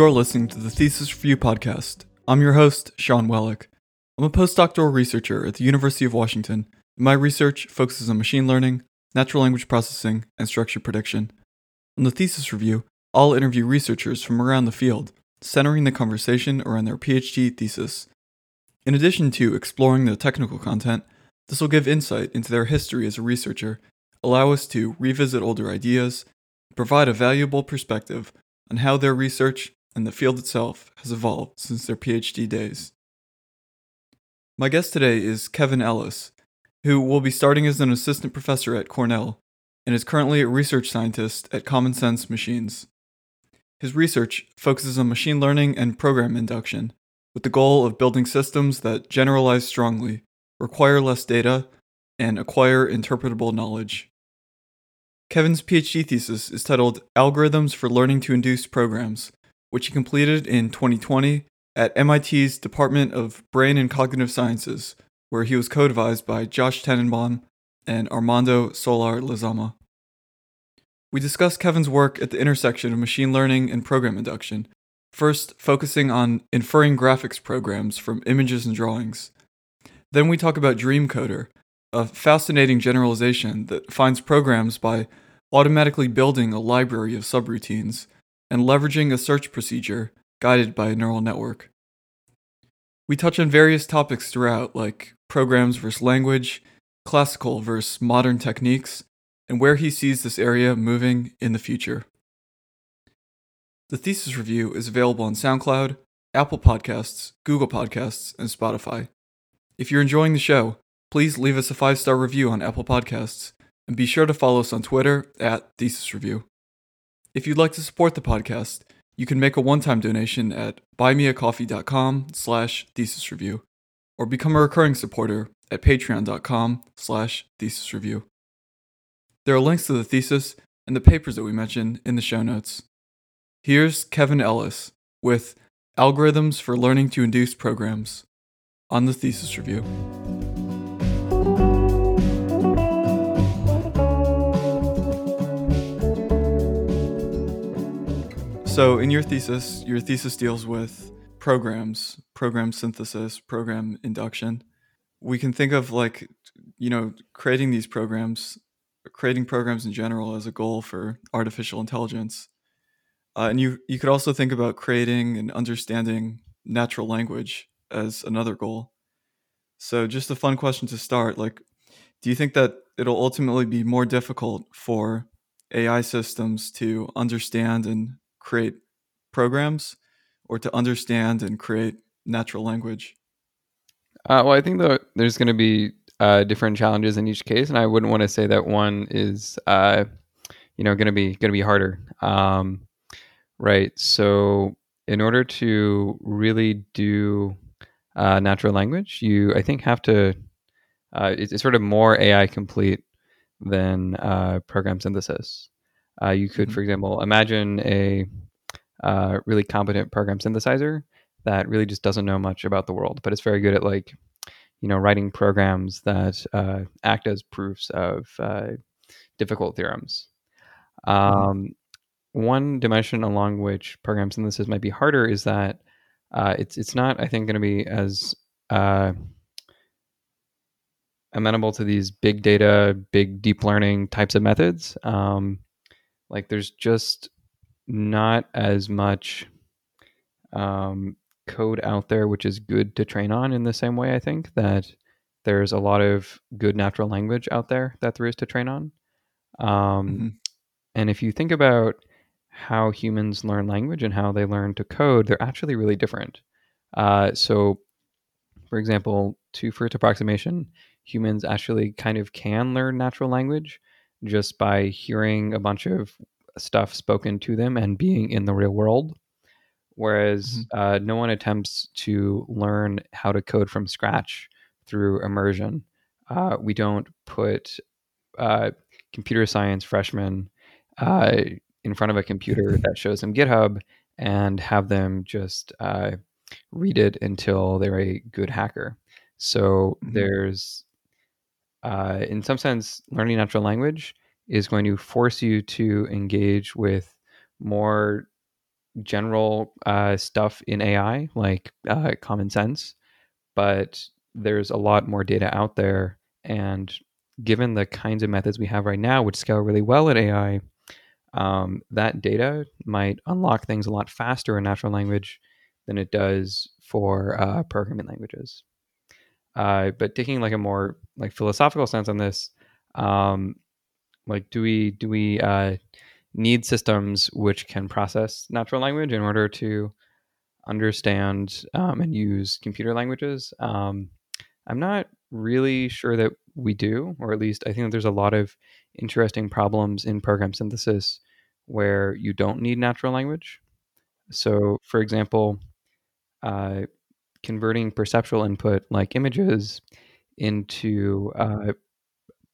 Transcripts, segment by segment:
You're listening to the Thesis Review Podcast. I'm your host, Sean Welleck. I'm a postdoctoral researcher at the University of Washington. My research focuses on machine learning, natural language processing, and structure prediction. On the Thesis Review, I'll interview researchers from around the field, centering the conversation around their PhD thesis. In addition to exploring the technical content, this will give insight into their history as a researcher, allow us to revisit older ideas, and provide a valuable perspective on how their research and the field itself has evolved since their PhD days. My guest today is Kevin Ellis, who will be starting as an assistant professor at Cornell and is currently a research scientist at Common Sense Machines. His research focuses on machine learning and program induction, with the goal of building systems that generalize strongly, require less data, and acquire interpretable knowledge. Kevin's PhD thesis is titled Algorithms for Learning to Induce Programs, which he completed in 2020 at MIT's Department of Brain and Cognitive Sciences, where he was co advised by Josh Tenenbaum and Armando Solar Lezama. We discuss Kevin's work at the intersection of machine learning and program induction, first focusing on inferring graphics programs from images and drawings. Then we talk about Dreamcoder, a fascinating generalization that finds programs by automatically building a library of subroutines and leveraging a search procedure guided by a neural network. We touch on various topics throughout, like programs versus language, classical versus modern techniques, and where he sees this area moving in the future. The thesis review is available on SoundCloud, Apple Podcasts, Google Podcasts, and Spotify. If you're enjoying the show, please leave us a five star review on Apple Podcasts, and be sure to follow us on Twitter at Thesis Review. If you'd like to support the podcast, you can make a one-time donation at buymeacoffee.com slash thesis review or become a recurring supporter at patreon.com slash thesis review. There are links to the thesis and the papers that we mentioned in the show notes. Here's Kevin Ellis with Algorithms for Learning to Induce Programs on the Thesis Review. So, in your thesis, your thesis deals with programs, program synthesis, program induction. We can think of like, you know, creating these programs, creating programs in general as a goal for artificial intelligence. Uh, and you you could also think about creating and understanding natural language as another goal. So, just a fun question to start: like, do you think that it'll ultimately be more difficult for AI systems to understand and create programs, or to understand and create natural language? Uh, well, I think that there's going to be uh, different challenges in each case, and I wouldn't want to say that one is, uh, you know, going to be going to be harder. Um, Right. So, in order to really do uh, natural language, you I think have to. Uh, it's, it's, sort of more AI complete than uh, program synthesis. Uh, you could, mm-hmm. for example, imagine a uh, really competent program synthesizer that really just doesn't know much about the world, but it's very good at like, you know, writing programs that uh, act as proofs of difficult theorems. Mm-hmm. Um, one dimension along which program synthesis might be harder is that uh, it's it's not I think going to be as uh, amenable to these big data, big deep learning types of methods. Um, like there's just not as much um, code out there which is good to train on in the same way I think that there's a lot of good natural language out there that there is to train on. Um, mm-hmm. And if you think about how humans learn language and how they learn to code, they're actually really different. Uh, so, for example, to first approximation, humans actually kind of can learn natural language just by hearing a bunch of stuff spoken to them and being in the real world. Whereas mm-hmm. uh, no one attempts to learn how to code from scratch through immersion. Uh, we don't put uh, computer science freshmen uh, in front of a computer that shows them GitHub and have them just uh, read it until they're a good hacker. So mm-hmm. there's, uh, in some sense, learning natural language is going to force you to engage with more general uh, stuff in AI, like uh, common sense, but there's a lot more data out there. And given the kinds of methods we have right now, which scale really well at AI, um, that data might unlock things a lot faster in natural language than it does for uh, programming languages. Uh, but taking like a more like philosophical sense on this, um, like do we do we uh, need systems which can process natural language in order to understand um, and use computer languages? Um, I'm not really sure that we do, or at least I think that there's a lot of interesting problems in program synthesis where you don't need natural language. So, for example, uh, converting perceptual input like images into uh,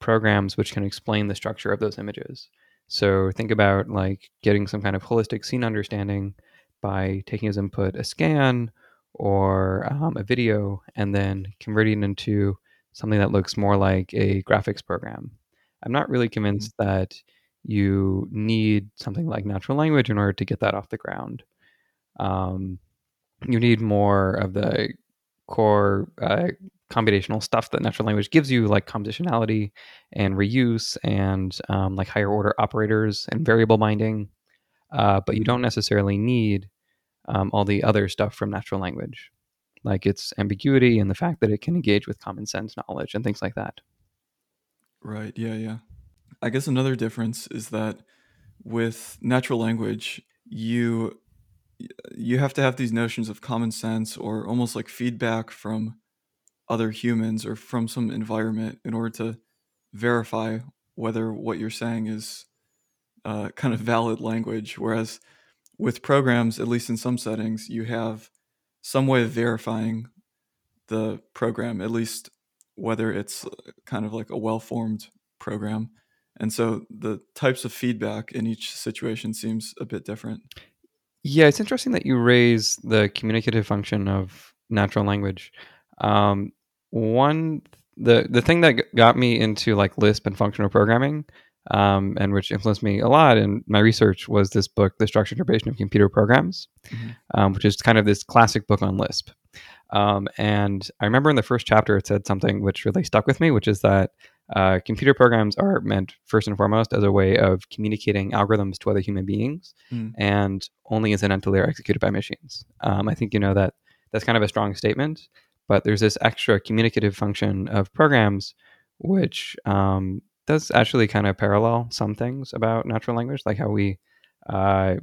programs which can explain the structure of those images. So think about like getting some kind of holistic scene understanding by taking as input a scan or um, a video and then converting it into something that looks more like a graphics program. I'm not really convinced mm-hmm. that you need something like natural language in order to get that off the ground. Um, you need more of the core uh, computational stuff that natural language gives you, like compositionality and reuse and um, like higher order operators and variable binding. Uh, but you don't necessarily need um, all the other stuff from natural language, like its ambiguity and the fact that it can engage with common sense knowledge and things like that. Right. Yeah. Yeah. I guess another difference is that with natural language, you you have to have these notions of common sense or almost like feedback from other humans or from some environment in order to verify whether what you're saying is uh, kind of valid language. Whereas with programs, at least in some settings, you have some way of verifying the program, at least whether it's uh, kind of like a well formed program. And so the types of feedback in each situation seems a bit different. Yeah, it's interesting that you raise the communicative function of natural language. Um, one, the the thing that got me into like Lisp and functional programming, um, and which influenced me a lot in my research was this book, The Structured Interpretation of Computer Programs, mm-hmm. um, which is kind of this classic book on Lisp. Um, and I remember in the first chapter it said something which really stuck with me, which is that uh, computer programs are meant first and foremost as a way of communicating algorithms to other human beings, mm. and only incidentally are executed by machines. Um, I think you know that that's kind of a strong statement, but there's this extra communicative function of programs which um, does actually kind of parallel some things about natural language, like how we uh,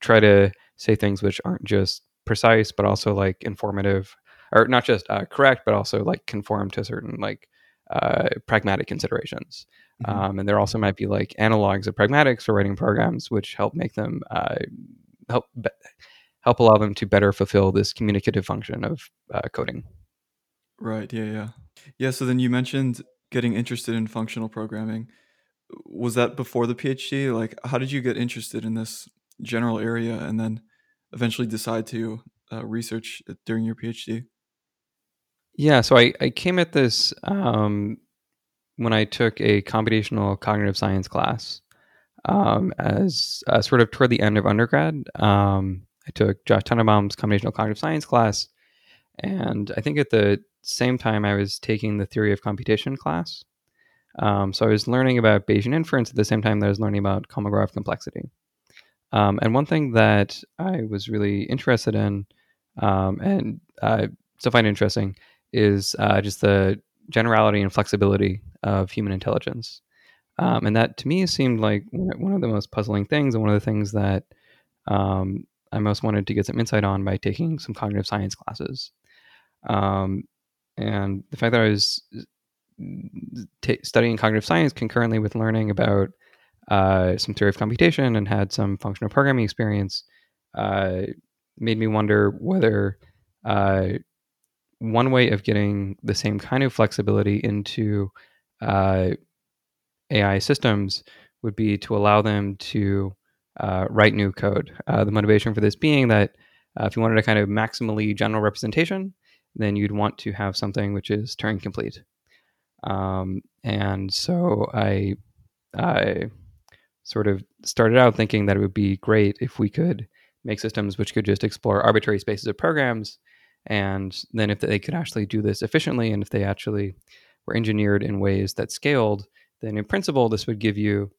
try to say things which aren't just precise but also like informative or not just uh, correct but also like conform to certain like uh, pragmatic considerations. Mm-hmm. Um, and there also might be like analogs of pragmatics for writing programs, which help make them uh, help be- help allow them to better fulfill this communicative function of uh, coding. Right. Yeah. Yeah. Yeah. So then you mentioned getting interested in functional programming. Was that before the PhD? Like, how did you get interested in this general area and then eventually decide to uh, research during your PhD? Yeah, so I, I came at this um, when I took a computational cognitive science class um, as uh, sort of toward the end of undergrad. Um, I took Josh Tenenbaum's computational cognitive science class, and I think at the same time I was taking the theory of computation class. Um, so I was learning about Bayesian inference at the same time that I was learning about Kolmogorov complexity. Um, and one thing that I was really interested in um, and uh, still find interesting is uh, just the generality and flexibility of human intelligence. Um, and that to me seemed like one of the most puzzling things and one of the things that um, I most wanted to get some insight on by taking some cognitive science classes. Um, and the fact that I was t- studying cognitive science concurrently with learning about uh, some theory of computation and had some functional programming experience uh, made me wonder whether uh, one way of getting the same kind of flexibility into uh, AI systems would be to allow them to uh, write new code. Uh, the motivation for this being that uh, if you wanted a kind of maximally general representation, then you'd want to have something which is Turing complete. Um, and so I, I sort of started out thinking that it would be great if we could make systems which could just explore arbitrary spaces of programs. And then if they could actually do this efficiently and if they actually were engineered in ways that scaled, then in principle, this would give you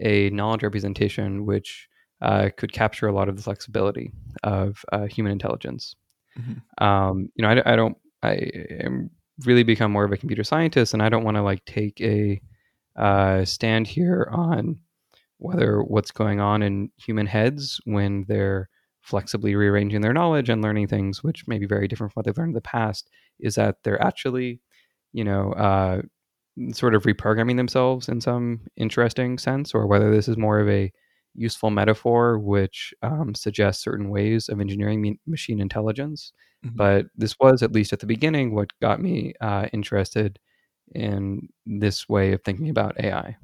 a knowledge representation which uh, could capture a lot of the flexibility of uh, human intelligence. Mm-hmm. Um, you know, I, I, don't, I am really become more of a computer scientist, and I don't want to like take a uh, stand here on whether what's going on in human heads when they're flexibly rearranging their knowledge and learning things which may be very different from what they've learned in the past is that they're actually you know uh, sort of reprogramming themselves in some interesting sense or whether this is more of a useful metaphor which um, suggests certain ways of engineering machine intelligence. Mm-hmm. But this was, at least at the beginning, what got me uh, interested in this way of thinking about AI.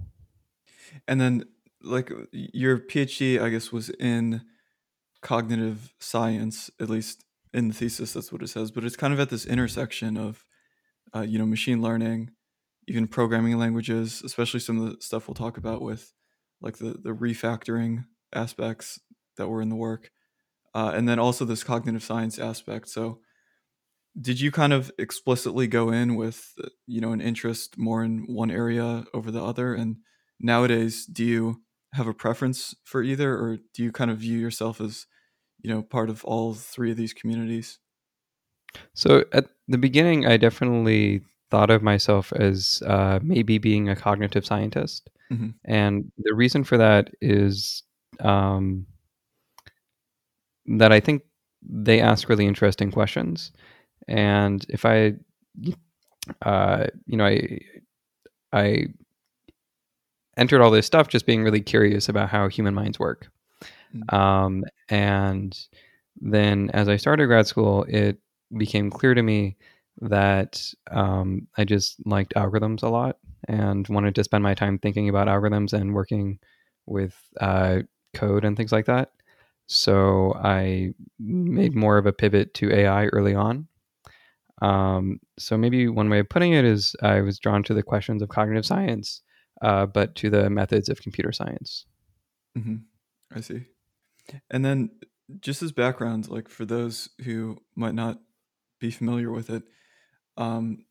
And then, like, your PhD, I guess, was in cognitive science, at least in the thesis, that's what it says. But it's kind of at this intersection of, uh, you know, machine learning, even programming languages, especially some of the stuff we'll talk about with like the the refactoring aspects that were in the work, uh, and then also this cognitive science aspect. So, did you kind of explicitly go in with uh, you know an interest more in one area over the other? And nowadays, do you have a preference for either, or do you kind of view yourself as you know part of all three of these communities? So at the beginning, I definitely thought of myself as uh, maybe being a cognitive scientist. Mm-hmm. And the reason for that is um, that I think they ask really interesting questions. And if I, uh, you know, I, I entered all this stuff just being really curious about how human minds work. Mm-hmm. Um, and then as I started grad school, it became clear to me that um, I just liked algorithms a lot and wanted to spend my time thinking about algorithms and working with uh, code and things like that. So I made more of a pivot to AI early on. Um, so maybe one way of putting it is I was drawn to the questions of cognitive science, uh, but to the methods of computer science. Mm-hmm. I see. And then, just as background, like for those who might not be familiar with it, um,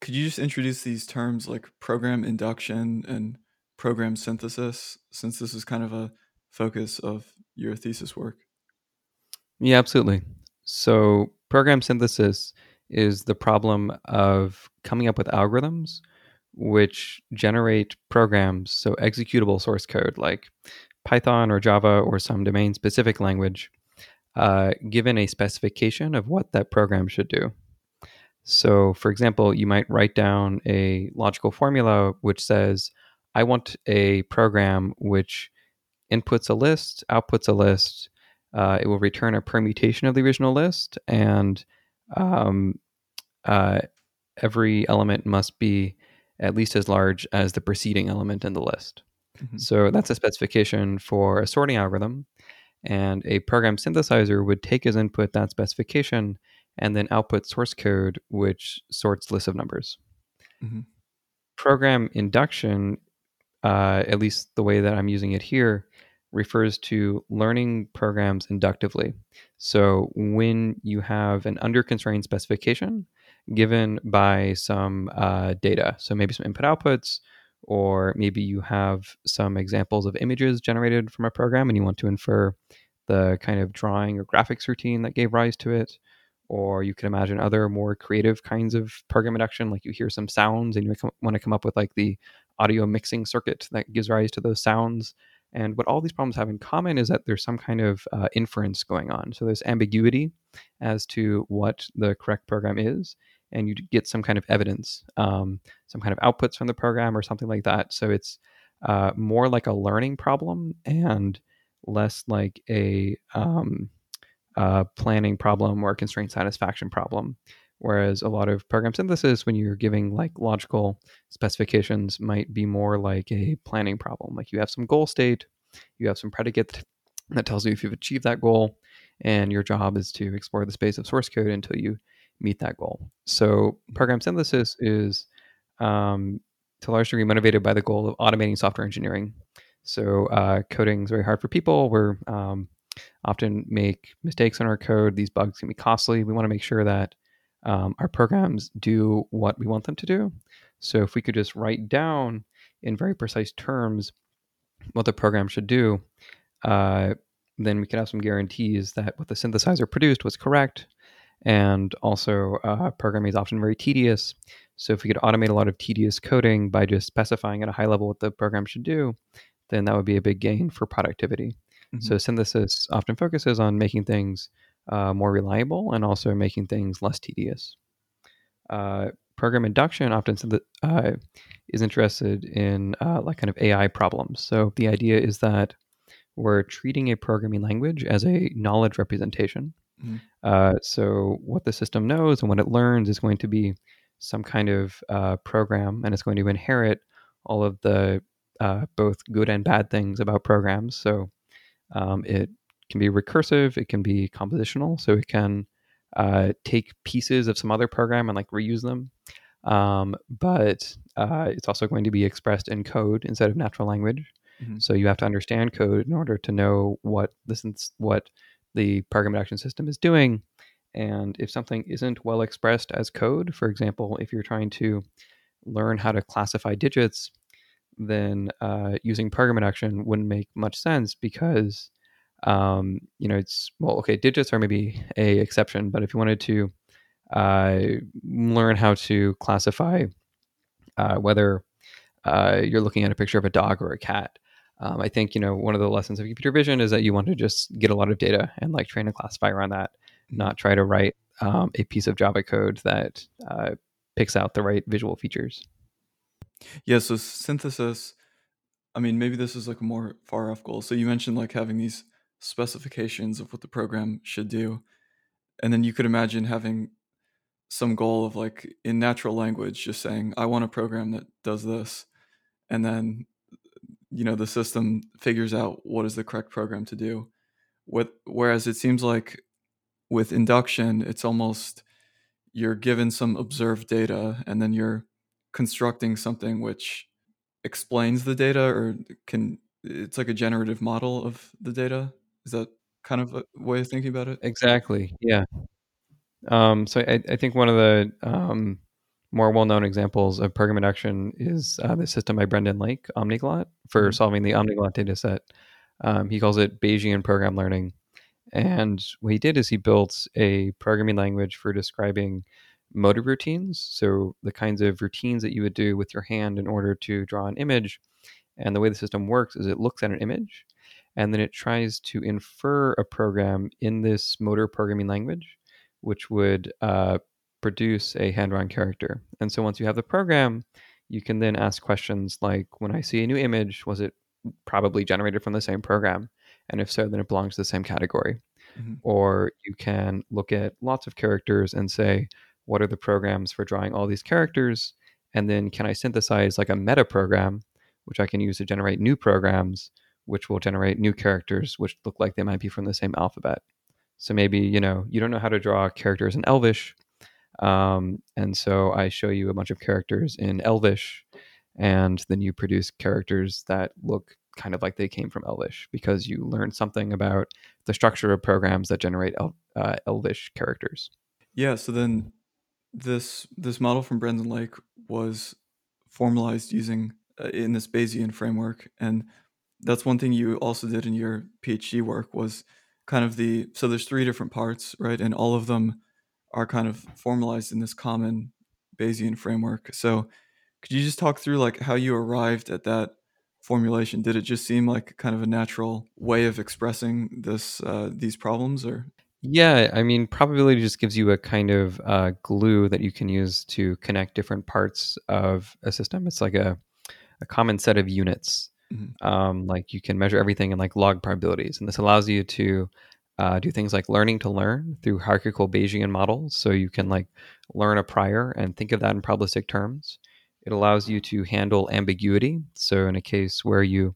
could you just introduce these terms like program induction and program synthesis, since this is kind of a focus of your thesis work? Yeah, absolutely. So, program synthesis is the problem of coming up with algorithms which generate programs, so executable source code like Python or Java or some domain specific language, uh, given a specification of what that program should do. So, for example, you might write down a logical formula which says, I want a program which inputs a list, outputs a list. Uh, it will return a permutation of the original list, and um, uh, every element must be at least as large as the preceding element in the list. Mm-hmm. So that's a specification for a sorting algorithm. And a program synthesizer would take as input that specification and then output source code, which sorts lists of numbers. Mm-hmm. Program induction, uh, at least the way that I'm using it here, refers to learning programs inductively. So when you have an under constrained specification given by some uh, data, so maybe some input outputs, or maybe you have some examples of images generated from a program and you want to infer the kind of drawing or graphics routine that gave rise to it. Or you can imagine other more creative kinds of program induction like you hear some sounds and you want to come up with like the audio mixing circuit that gives rise to those sounds. And what all these problems have in common is that there's some kind of uh, inference going on. So there's ambiguity as to what the correct program is and you get some kind of evidence um, some kind of outputs from the program or something like that so it's uh, more like a learning problem and less like a um, uh, planning problem or constraint satisfaction problem. Whereas a lot of program synthesis, when you're giving like logical specifications, might be more like a planning problem. Like you have some goal state, you have some predicate that tells you if you've achieved that goal, and your job is to explore the space of source code until you meet that goal. So program synthesis is um, to a large degree motivated by the goal of automating software engineering. So uh, coding is very hard for people. We're um, often make mistakes in our code. These bugs can be costly. We want to make sure that um, our programs do what we want them to do. So if we could just write down in very precise terms what the program should do, uh, then we could have some guarantees that what the synthesizer produced was correct. And also, uh, programming is often very tedious. So if we could automate a lot of tedious coding by just specifying at a high level what the program should do, then that would be a big gain for productivity. Mm-hmm. So synthesis often focuses on making things uh, more reliable and also making things less tedious. Uh, program induction often uh, is interested in uh, like kind of AI problems. So the idea is that we're treating a programming language as a knowledge representation. Mm-hmm. Uh, so what the system knows and what it learns is going to be some kind of uh, program, and it's going to inherit all of the uh, both good and bad things about programs. So um, it can be recursive, it can be compositional, so it can uh, take pieces of some other program and like reuse them. Um, but uh, it's also going to be expressed in code instead of natural language. Mm-hmm. So you have to understand code in order to know what this is. what the program induction system is doing. And if something isn't well expressed as code, for example, if you're trying to learn how to classify digits, then uh, using program induction wouldn't make much sense because um, you know it's well okay digits are maybe a exception but if you wanted to uh, learn how to classify uh, whether uh, you're looking at a picture of a dog or a cat um, i think you know one of the lessons of computer vision is that you want to just get a lot of data and like train a classifier on that mm-hmm. not try to write um, a piece of java code that uh, picks out the right visual features yeah, so synthesis, I mean, maybe this is like a more far off goal. So you mentioned like having these specifications of what the program should do. And then you could imagine having some goal of like in natural language, just saying, I want a program that does this. And then, you know, the system figures out what is the correct program to do. What, whereas it seems like with induction, it's almost you're given some observed data and then you're constructing something which explains the data or can it's like a generative model of the data. Is that kind of a way of thinking about it? Exactly yeah. Um, so I, I, think one of the um, more well-known examples of program induction is uh, the system by brendan lake omniglot for mm-hmm. solving the omniglot data set um, he calls it bayesian program learning and what he did is he built a programming language for describing motor routines. So the kinds of routines that you would do with your hand in order to draw an image. And the way the system works is it looks at an image and then it tries to infer a program in this motor programming language, which would uh, produce a hand drawn character. And so once you have the program, you can then ask questions like when I see a new image, was it probably generated from the same program? And if so, then it belongs to the same category. Mm-hmm. Or you can look at lots of characters and say, what are the programs for drawing all these characters and then can i synthesize like a meta program which i can use to generate new programs which will generate new characters which look like they might be from the same alphabet so maybe you know you don't know how to draw characters in elvish um, and so i show you a bunch of characters in elvish and then you produce characters that look kind of like they came from elvish because you learn something about the structure of programs that generate El- uh, elvish characters. Yeah so then this this model from Brendan Lake was formalized using uh, in this Bayesian framework, and that's one thing you also did in your PhD work was kind of the so there's three different parts, right, and all of them are kind of formalized in this common Bayesian framework. So, could you just talk through like how you arrived at that formulation? Did it just seem like kind of a natural way of expressing this uh, these problems, or yeah, I mean, probability just gives you a kind of uh, glue that you can use to connect different parts of a system. It's like a, a common set of units. Mm-hmm. Um, like you can measure everything in like log probabilities, and this allows you to uh, do things like learning to learn through hierarchical Bayesian models. So you can like learn a prior and think of that in probabilistic terms. It allows you to handle ambiguity. So in a case where you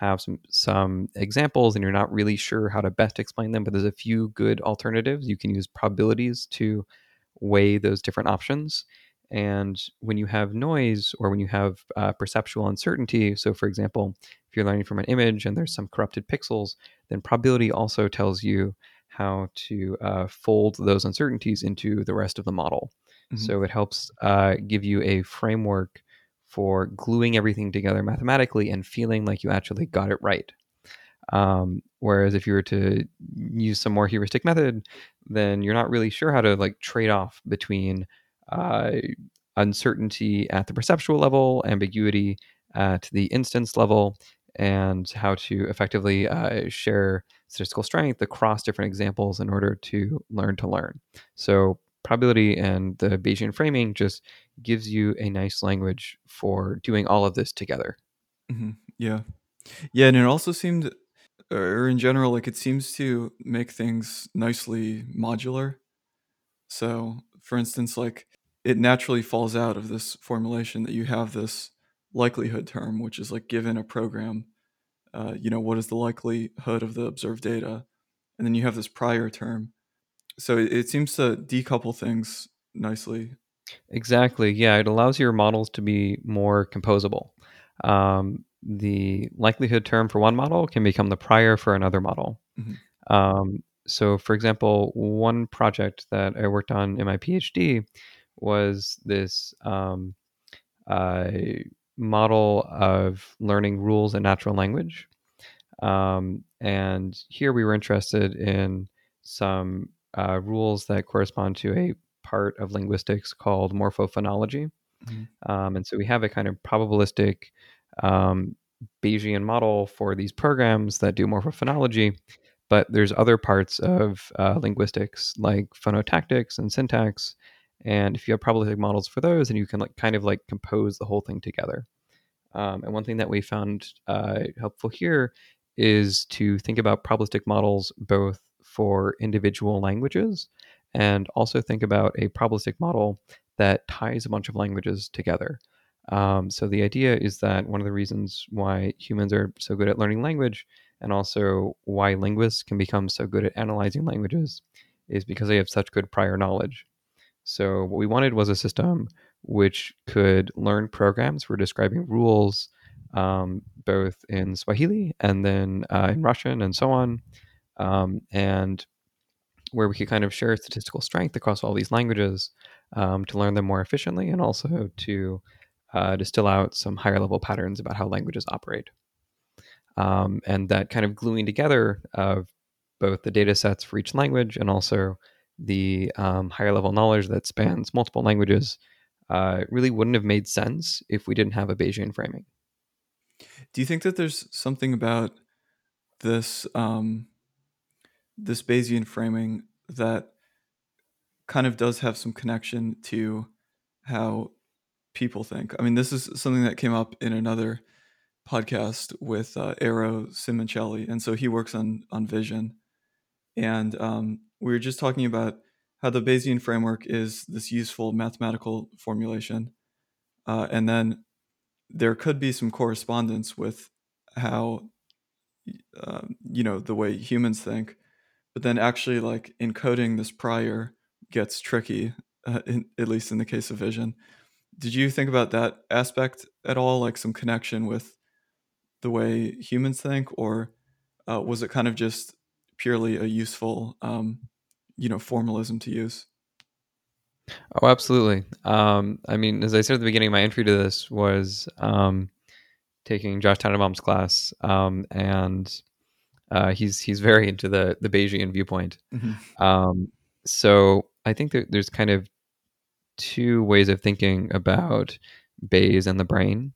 have some some examples and you're not really sure how to best explain them but there's a few good alternatives you can use probabilities to weigh those different options And when you have noise or when you have uh, perceptual uncertainty, so for example, if you're learning from an image and there's some corrupted pixels, then probability also tells you how to uh, fold those uncertainties into the rest of the model. Mm-hmm. So it helps uh, give you a framework for gluing everything together mathematically and feeling like you actually got it right. Um, whereas if you were to use some more heuristic method, then you're not really sure how to like trade off between uh, uncertainty at the perceptual level, ambiguity at the instance level, and how to effectively uh, share statistical strength across different examples in order to learn to learn. So probability and the Bayesian framing just gives you a nice language for doing all of this together. Mm-hmm. Yeah. Yeah. And it also seemed, or in general, like it seems to make things nicely modular. So, for instance, like it naturally falls out of this formulation that you have this likelihood term, which is like given a program, uh, you know, what is the likelihood of the observed data? And then you have this prior term, so it, it seems to decouple things nicely. Exactly. Yeah, it allows your models to be more composable. Um, the likelihood term for one model can become the prior for another model. Mm-hmm. Um, so, for example, one project that I worked on in my PhD was this um, uh, model of learning rules in natural language. Um, and here we were interested in some uh, rules that correspond to a part of linguistics called morphophonology. Mm-hmm. Um, and so we have a kind of probabilistic um, Bayesian model for these programs that do morphophonology. But there's other parts of uh, linguistics like phonotactics and syntax. And if you have probabilistic models for those, then you can like kind of like compose the whole thing together. Um, and one thing that we found uh, helpful here is to think about probabilistic models both for individual languages and also think about a probabilistic model that ties a bunch of languages together. Um, so the idea is that one of the reasons why humans are so good at learning language and also why linguists can become so good at analyzing languages is because they have such good prior knowledge. So what we wanted was a system which could learn programs for describing rules um, both in Swahili and then uh, in Russian and so on um, and where we could kind of share statistical strength across all these languages um, to learn them more efficiently and also to uh, distill out some higher level patterns about how languages operate. Um, and that kind of gluing together of both the data sets for each language and also the um, higher level knowledge that spans multiple languages uh, really wouldn't have made sense if we didn't have a Bayesian framing. Do you think that there's something about this um, this Bayesian framing that kind of does have some connection to how people think. I mean, this is something that came up in another podcast with uh, Eero Simoncelli, and so he works on on vision. And um, we were just talking about how the Bayesian framework is this useful mathematical formulation, uh, and then there could be some correspondence with how uh, you know the way humans think but then actually like encoding this prior gets tricky uh, in, at least in the case of vision. Did you think about that aspect at all like some connection with the way humans think or uh, was it kind of just purely a useful um, you know formalism to use oh absolutely um, i mean as i said at the beginning my entry to this was um, taking josh Tenenbaum's class um, and uh, he's he's very into the the Bayesian viewpoint. Mm-hmm. Um, so I think that there's kind of two ways of thinking about Bayes and the brain.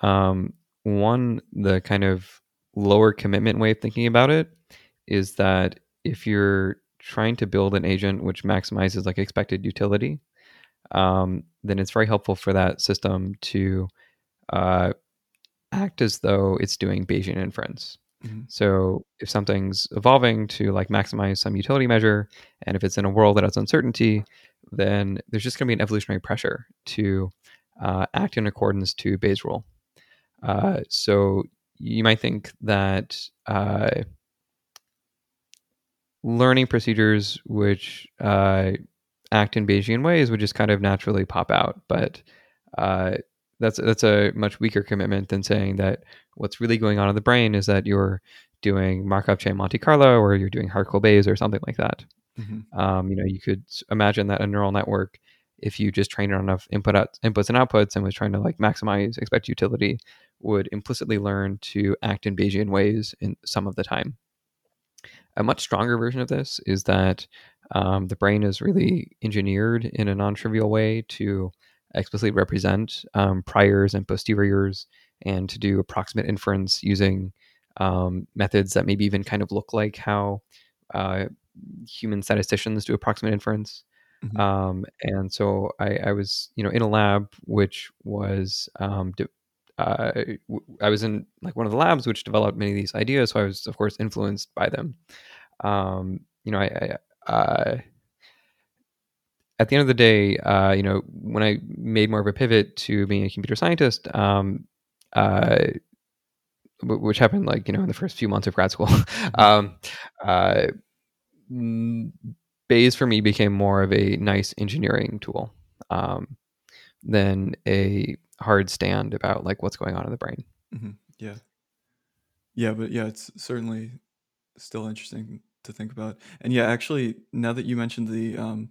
Um, one, the kind of lower commitment way of thinking about it is that if you're trying to build an agent which maximizes like expected utility, um, then it's very helpful for that system to uh, act as though it's doing Bayesian inference. Mm-hmm. So if something's evolving to like maximize some utility measure, and if it's in a world that has uncertainty, then there's just going to be an evolutionary pressure to uh, act in accordance to Bayes' rule. Uh, so you might think that uh, learning procedures which uh, act in Bayesian ways would just kind of naturally pop out. But uh, that's that's a much weaker commitment than saying that what's really going on in the brain is that you're doing Markov chain Monte Carlo or you're doing Hartwell Bayes or something like that. Mm-hmm. Um, you know, you could imagine that a neural network, if you just train it on enough input out, inputs and outputs and was trying to like maximize expected utility, would implicitly learn to act in Bayesian ways in some of the time. A much stronger version of this is that um, the brain is really engineered in a non-trivial way to explicitly represent um, priors and posteriors and to do approximate inference using um, methods that maybe even kind of look like how uh, human statisticians do approximate inference. Mm-hmm. Um, and so I, I, was, you know, in a lab which was, um, de- uh, I was in like one of the labs which developed many of these ideas. So I was, of course, influenced by them. Um, you know, I, I uh, at the end of the day, uh, you know, when I made more of a pivot to being a computer scientist, um, uh, which happened like you know in the first few months of grad school, mm-hmm. um, uh, Bayes for me became more of a nice engineering tool um, than a hard stand about like what's going on in the brain. Mm-hmm. Yeah, yeah, but yeah, it's certainly still interesting to think about. And yeah, actually, now that you mentioned the um,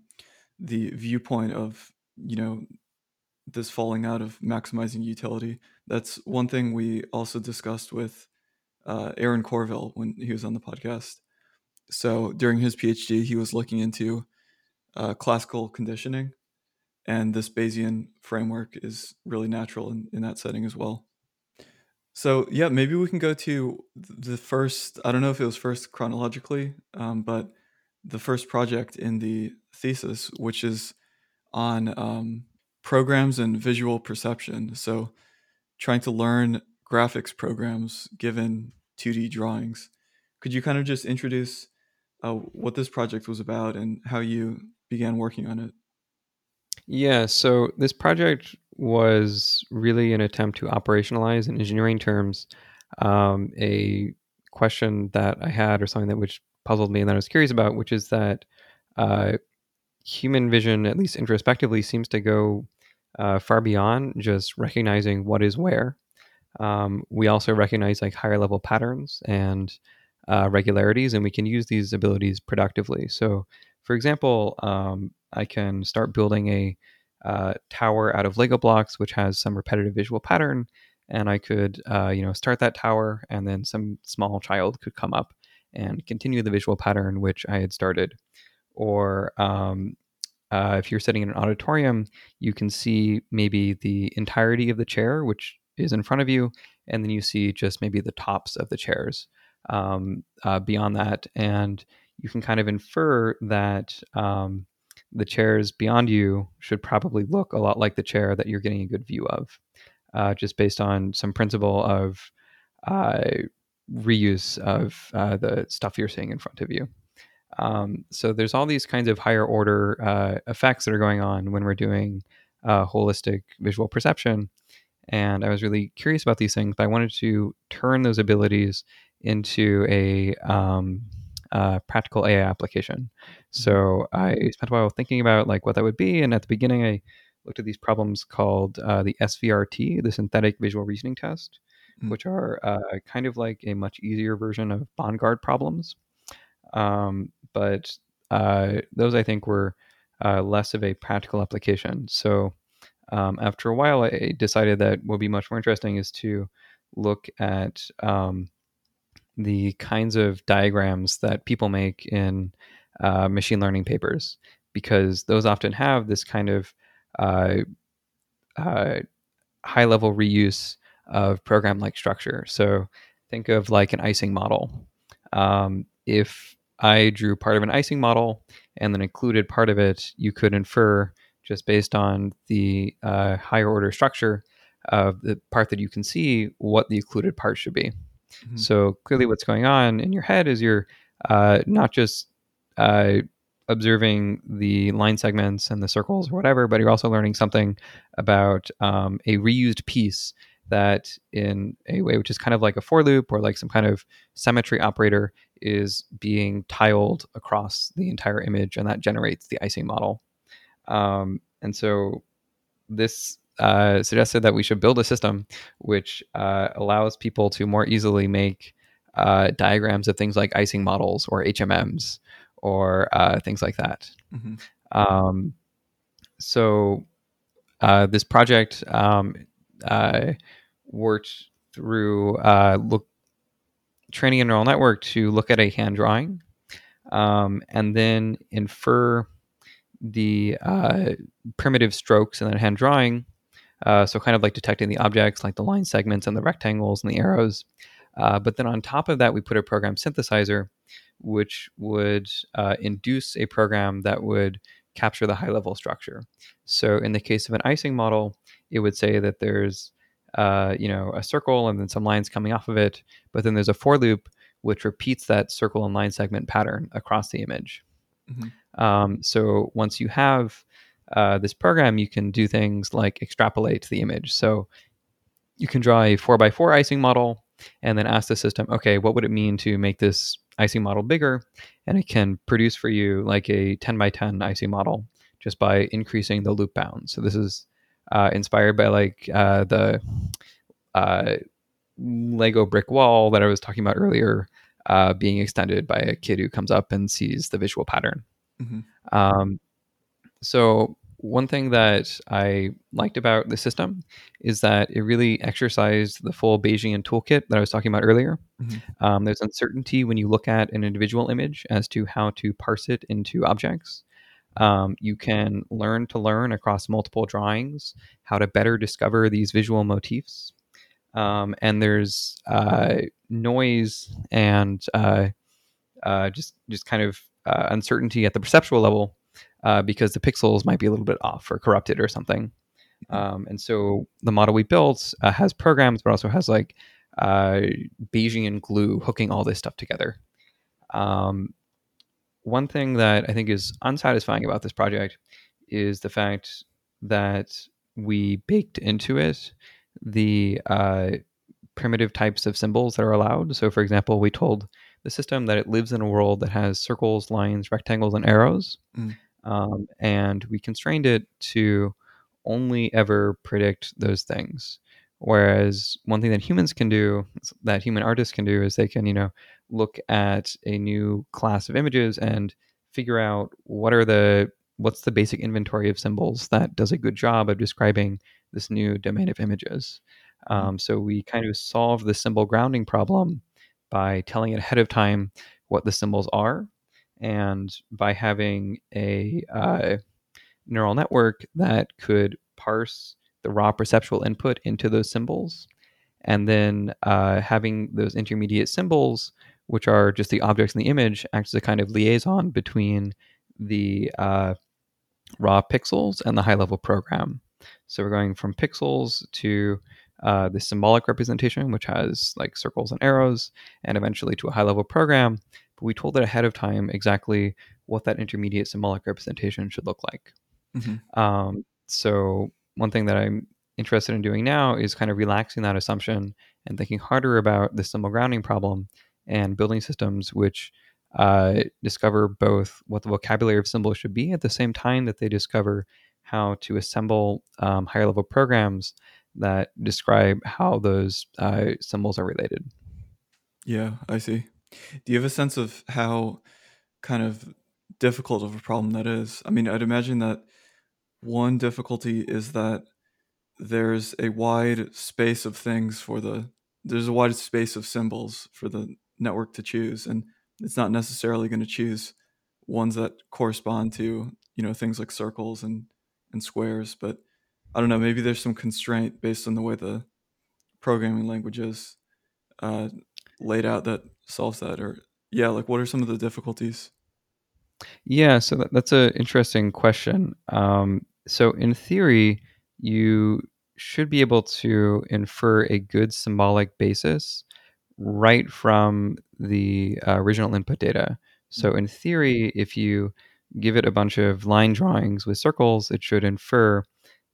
the viewpoint of you know this falling out of maximizing utility, that's one thing we also discussed with uh, Aaron Courville when he was on the podcast. So during his PhD, he was looking into uh, classical conditioning, and this Bayesian framework is really natural in, in that setting as well. So yeah, maybe we can go to the first. I don't know if it was first chronologically, um, but the first project in the thesis, which is on um, programs and visual perception. So trying to learn graphics programs given 2D drawings. Could you kind of just introduce uh, what this project was about and how you began working on it? Yeah, so this project was really an attempt to operationalize in engineering terms um, a question that I had or something that which puzzled me and that I was curious about, which is that uh, human vision, at least introspectively, seems to go uh, far beyond just recognizing what is where. Um, we also recognize like higher level patterns and uh, regularities, and we can use these abilities productively. So, for example, um, I can start building a uh, tower out of Lego blocks, which has some repetitive visual pattern, and I could, uh, you know, start that tower, and then some small child could come up and continue the visual pattern which I had started. Or um, uh, if you're sitting in an auditorium, you can see maybe the entirety of the chair, which is in front of you, and then you see just maybe the tops of the chairs um, uh, beyond that, and you can kind of infer that um, the chairs beyond you should probably look a lot like the chair that you're getting a good view of, uh, just based on some principle of uh, reuse of uh, the stuff you're seeing in front of you. Um, so there's all these kinds of higher order uh, effects that are going on when we're doing uh, holistic visual perception. And I was really curious about these things, but I wanted to turn those abilities into a um, uh, practical AI application. So mm-hmm. I spent a while thinking about like what that would be, and at the beginning I looked at these problems called uh, the SVRT, the Synthetic Visual Reasoning Test, mm. which are uh, kind of like a much easier version of Bongard problems. Um, but uh, those I think were uh, less of a practical application. So um, after a while, I decided that what would be much more interesting is to look at um, the kinds of diagrams that people make in uh, machine learning papers, because those often have this kind of uh, uh, high level reuse of program like structure. So think of like an Ising model. Um, if I drew part of an Ising model and then included part of it, you could infer just based on the uh, higher order structure of the part that you can see what the included part should be. Mm-hmm. So clearly, what's going on in your head is you're uh, not just uh, observing the line segments and the circles or whatever, but you're also learning something about um, a reused piece that, in a way which is kind of like a for loop or like some kind of symmetry operator, is being tiled across the entire image, and that generates the Ising model. Um, and so this uh, suggested that we should build a system which uh, allows people to more easily make uh, diagrams of things like Ising models or HMMs or uh, things like that. hmm Um, so uh, this project um, uh, worked through uh, look training a neural network to look at a hand drawing um, and then infer the uh, primitive strokes in that hand drawing. Uh, so kind of like detecting the objects like the line segments and the rectangles and the arrows. Uh, but then on top of that, we put a program synthesizer, which would uh, induce a program that would capture the high level structure. So in the case of an Ising model, it would say that there's uh, you know a circle and then some lines coming off of it, but then there's a for loop which repeats that circle and line segment pattern across the image. Mhm. Um, so once you have uh, this program, you can do things like extrapolate the image. So you can draw a four by four Ising model and then ask the system, okay, what would it mean to make this Ising model bigger? And it can produce for you like a 10 by 10 Ising model just by increasing the loop bound. So this is uh, inspired by like uh, the uh, Lego brick wall that I was talking about earlier, uh, being extended by a kid who comes up and sees the visual pattern. Mhm. Um, so one thing that I liked about the system is that it really exercised the full Bayesian toolkit that I was talking about earlier. Mhm. Um, there's uncertainty when you look at an individual image as to how to parse it into objects. Um, you can learn to learn across multiple drawings how to better discover these visual motifs. Um, and there's uh, noise and uh, uh, just just kind of uh, uncertainty at the perceptual level uh, because the pixels might be a little bit off or corrupted or something. Um, and so the model we built uh, has programs, but also has like uh, Bayesian glue hooking all this stuff together. Um, one thing that I think is unsatisfying about this project is the fact that we baked into it the uh, primitive types of symbols that are allowed. So, for example, we told the system that it lives in a world that has circles, lines, rectangles, and arrows. Mm. Um, and we constrained it to only ever predict those things. Whereas one thing that humans can do, that human artists can do, is they can, you know, look at a new class of images and figure out what are the what's the basic inventory of symbols that does a good job of describing this new domain of images. Um, so we kind of solve the symbol grounding problem by telling it ahead of time what the symbols are, and by having a uh, neural network that could parse the raw perceptual input into those symbols, and then uh, having those intermediate symbols, which are just the objects in the image, act as a kind of liaison between the uh, raw pixels and the high level program. So we're going from pixels to uh, the symbolic representation, which has like circles and arrows, and eventually to a high level program. But we told it ahead of time exactly what that intermediate symbolic representation should look like. Mhm. Um, so one thing that I'm interested in doing now is kind of relaxing that assumption and thinking harder about the symbol grounding problem and building systems which uh, discover both what the vocabulary of symbols should be at the same time that they discover how to assemble um, higher level programs that describe how those uh, symbols are related. Yeah, I see. Do you have a sense of how kind of difficult of a problem that is? I mean, I'd imagine that one difficulty is that there's a wide space of things for the there's a wide space of symbols for the network to choose and it's not necessarily going to choose ones that correspond to, you know, things like circles and and squares, but I don't know, maybe there's some constraint based on the way the programming language is uh, laid out that solves that or yeah like what are some of the difficulties Yeah, so that, that's an interesting question. Um, so, in theory, you should be able to infer a good symbolic basis right from the uh, original input data. So, in theory, if you give it a bunch of line drawings with circles, it should infer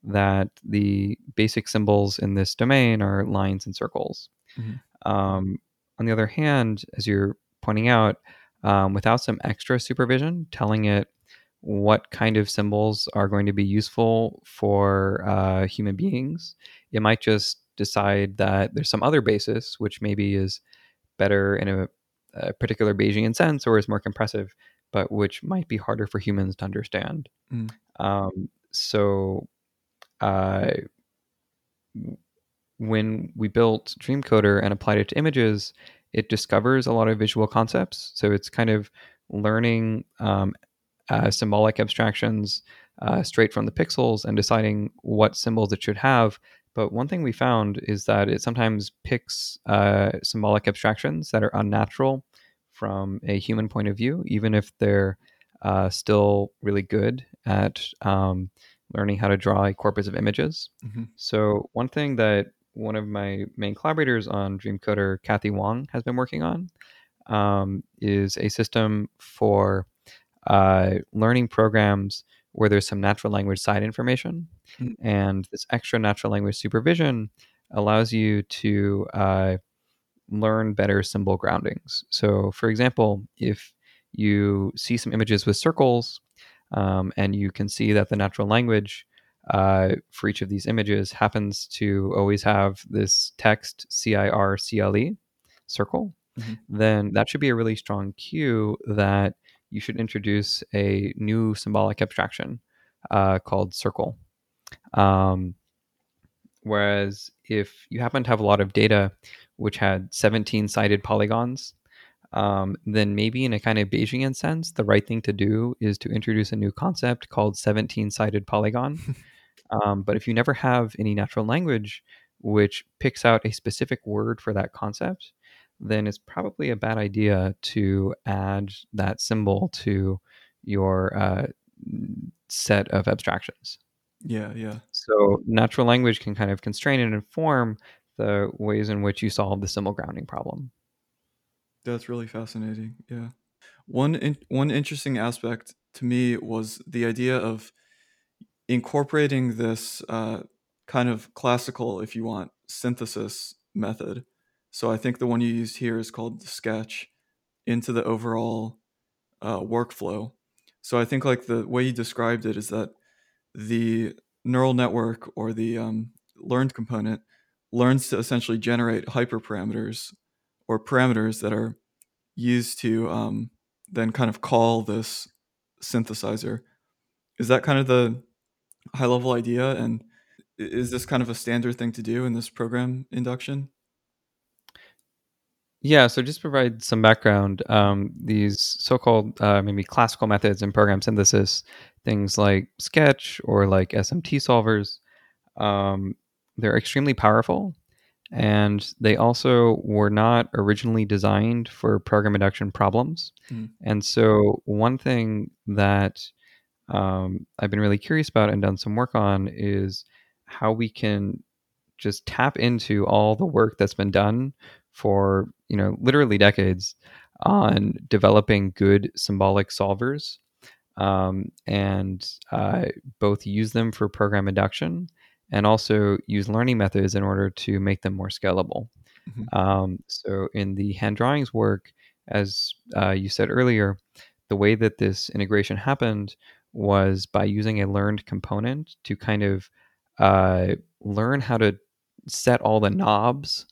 that the basic symbols in this domain are lines and circles. Mhm. Um, on the other hand, as you're pointing out, um, without some extra supervision, telling it what kind of symbols are going to be useful for uh, human beings. It might just decide that there's some other basis, which maybe is better in a, a particular Bayesian sense or is more compressive, but which might be harder for humans to understand. Mm. Um, so, uh, when we built Dreamcoder and applied it to images, it discovers a lot of visual concepts. So it's kind of learning um, uh, symbolic abstractions uh, straight from the pixels and deciding what symbols it should have. But one thing we found is that it sometimes picks uh, symbolic abstractions that are unnatural from a human point of view, even if they're uh, still really good at um, learning how to draw a corpus of images. Mm-hmm. So, one thing that one of my main collaborators on Dreamcoder, Kathy Wong, has been working on um, is a system for uh, learning programs where there's some natural language side information. Mm. And this extra natural language supervision allows you to uh, learn better symbol groundings. So, for example, if you see some images with circles um, and you can see that the natural language uh, for each of these images happens to always have this text C I R C L E circle, Mhm. then that should be a really strong cue that you should introduce a new symbolic abstraction uh, called circle. Um, whereas if you happen to have a lot of data which had 17 sided polygons, um, then maybe in a kind of Bayesian sense, the right thing to do is to introduce a new concept called 17 sided polygon. um, but if you never have any natural language which picks out a specific word for that concept, then it's probably a bad idea to add that symbol to your uh, set of abstractions. Yeah, yeah. So natural language can kind of constrain and inform the ways in which you solve the symbol grounding problem. That's really fascinating. Yeah. One in, one interesting aspect to me was the idea of incorporating this uh, kind of classical, if you want, synthesis method. So I think the one you used here is called the sketch into the overall uh, workflow. So I think like the way you described it is that the neural network or the um, learned component learns to essentially generate hyperparameters or parameters that are used to um, then kind of call this synthesizer. Is that kind of the high level idea? And is this kind of a standard thing to do in this program induction? Yeah, so just provide some background. Um, these so-called uh, maybe classical methods in program synthesis, things like Sketch or like SMT solvers, um, they're extremely powerful, and they also were not originally designed for program induction problems. Mm. And so, one thing that um, I've been really curious about and done some work on is how we can just tap into all the work that's been done for you know literally decades on developing good symbolic solvers um, and uh, both use them for program induction and also use learning methods in order to make them more scalable. Mhm. Um, so in the hand drawings work, as uh, you said earlier, the way that this integration happened was by using a learned component to kind of uh, learn how to set all the knobs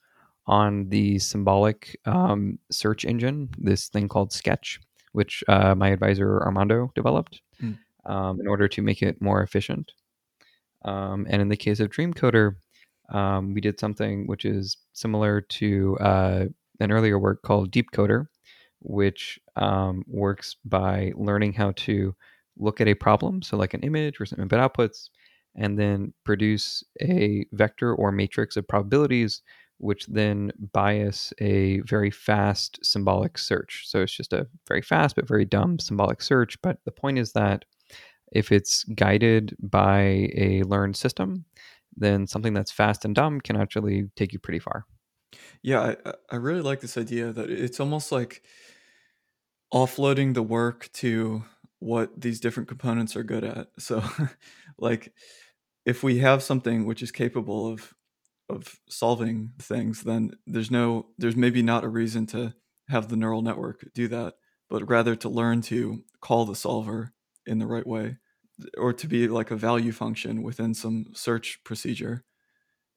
on the symbolic um, search engine, this thing called Sketch, which uh, my advisor Armando developed Mm. um, in order to make it more efficient. Um, and in the case of Dreamcoder, um, we did something which is similar to uh, an earlier work called Deepcoder, which um, works by learning how to look at a problem, so like an image or some input outputs, and then produce a vector or matrix of probabilities, which then bias a very fast symbolic search. So it's just a very fast but very dumb symbolic search. But the point is that if it's guided by a learned system, then something that's fast and dumb can actually take you pretty far. Yeah, I, I- I really like this idea that it's almost like offloading the work to what these different components are good at. So, like, if we have something which is capable of of solving things, then there's no there's maybe not a reason to have the neural network do that, but rather to learn to call the solver in the right way or to be like a value function within some search procedure.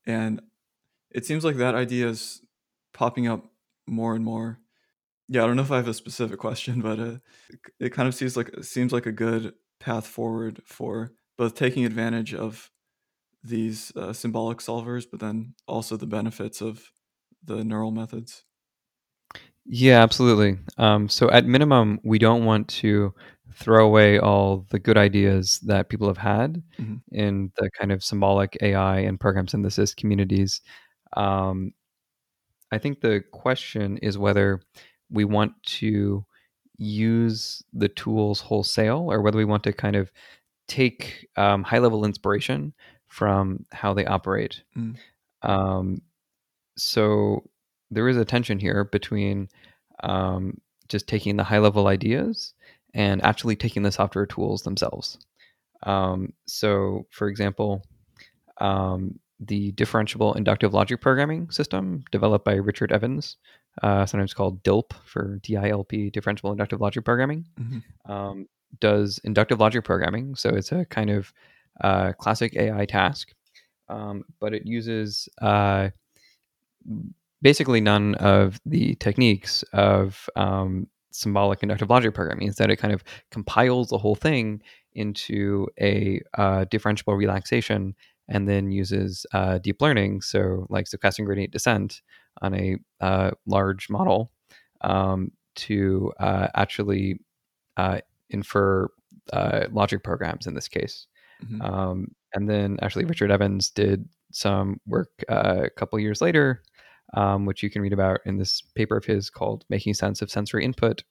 And it seems like that idea is popping up more and more. Yeah, I don't know if I have a specific question, but uh, it kind of seems like seems like a good path forward for both taking advantage of these uh, symbolic solvers, but then also the benefits of the neural methods. Yeah, absolutely. Um, so at minimum, we don't want to throw away all the good ideas that people have had mm-hmm. in the kind of symbolic AI and program synthesis communities. Um, I think the question is whether we want to use the tools wholesale or whether we want to kind of take um, high level inspiration from how they operate. Mm. Um, so there is a tension here between um, just taking the high level ideas and actually taking the software tools themselves. Um, so, for example, um, the differentiable inductive logic programming system developed by Richard Evans, uh, sometimes called DILP for DILP, differentiable inductive logic programming, mm-hmm. um, does inductive logic programming. So it's a kind of uh, classic AI task, um, but it uses uh, basically none of the techniques of um, symbolic inductive logic programming. Instead, it kind of compiles the whole thing into a uh, differentiable relaxation and then uses uh, deep learning, so like stochastic gradient descent on a uh, large model um, to uh, actually uh, infer uh, logic programs in this case. Mm-hmm. Um, and then actually, Richard Evans did some work a couple years later um, which you can read about in this paper of his called Making Sense of Sensory Input,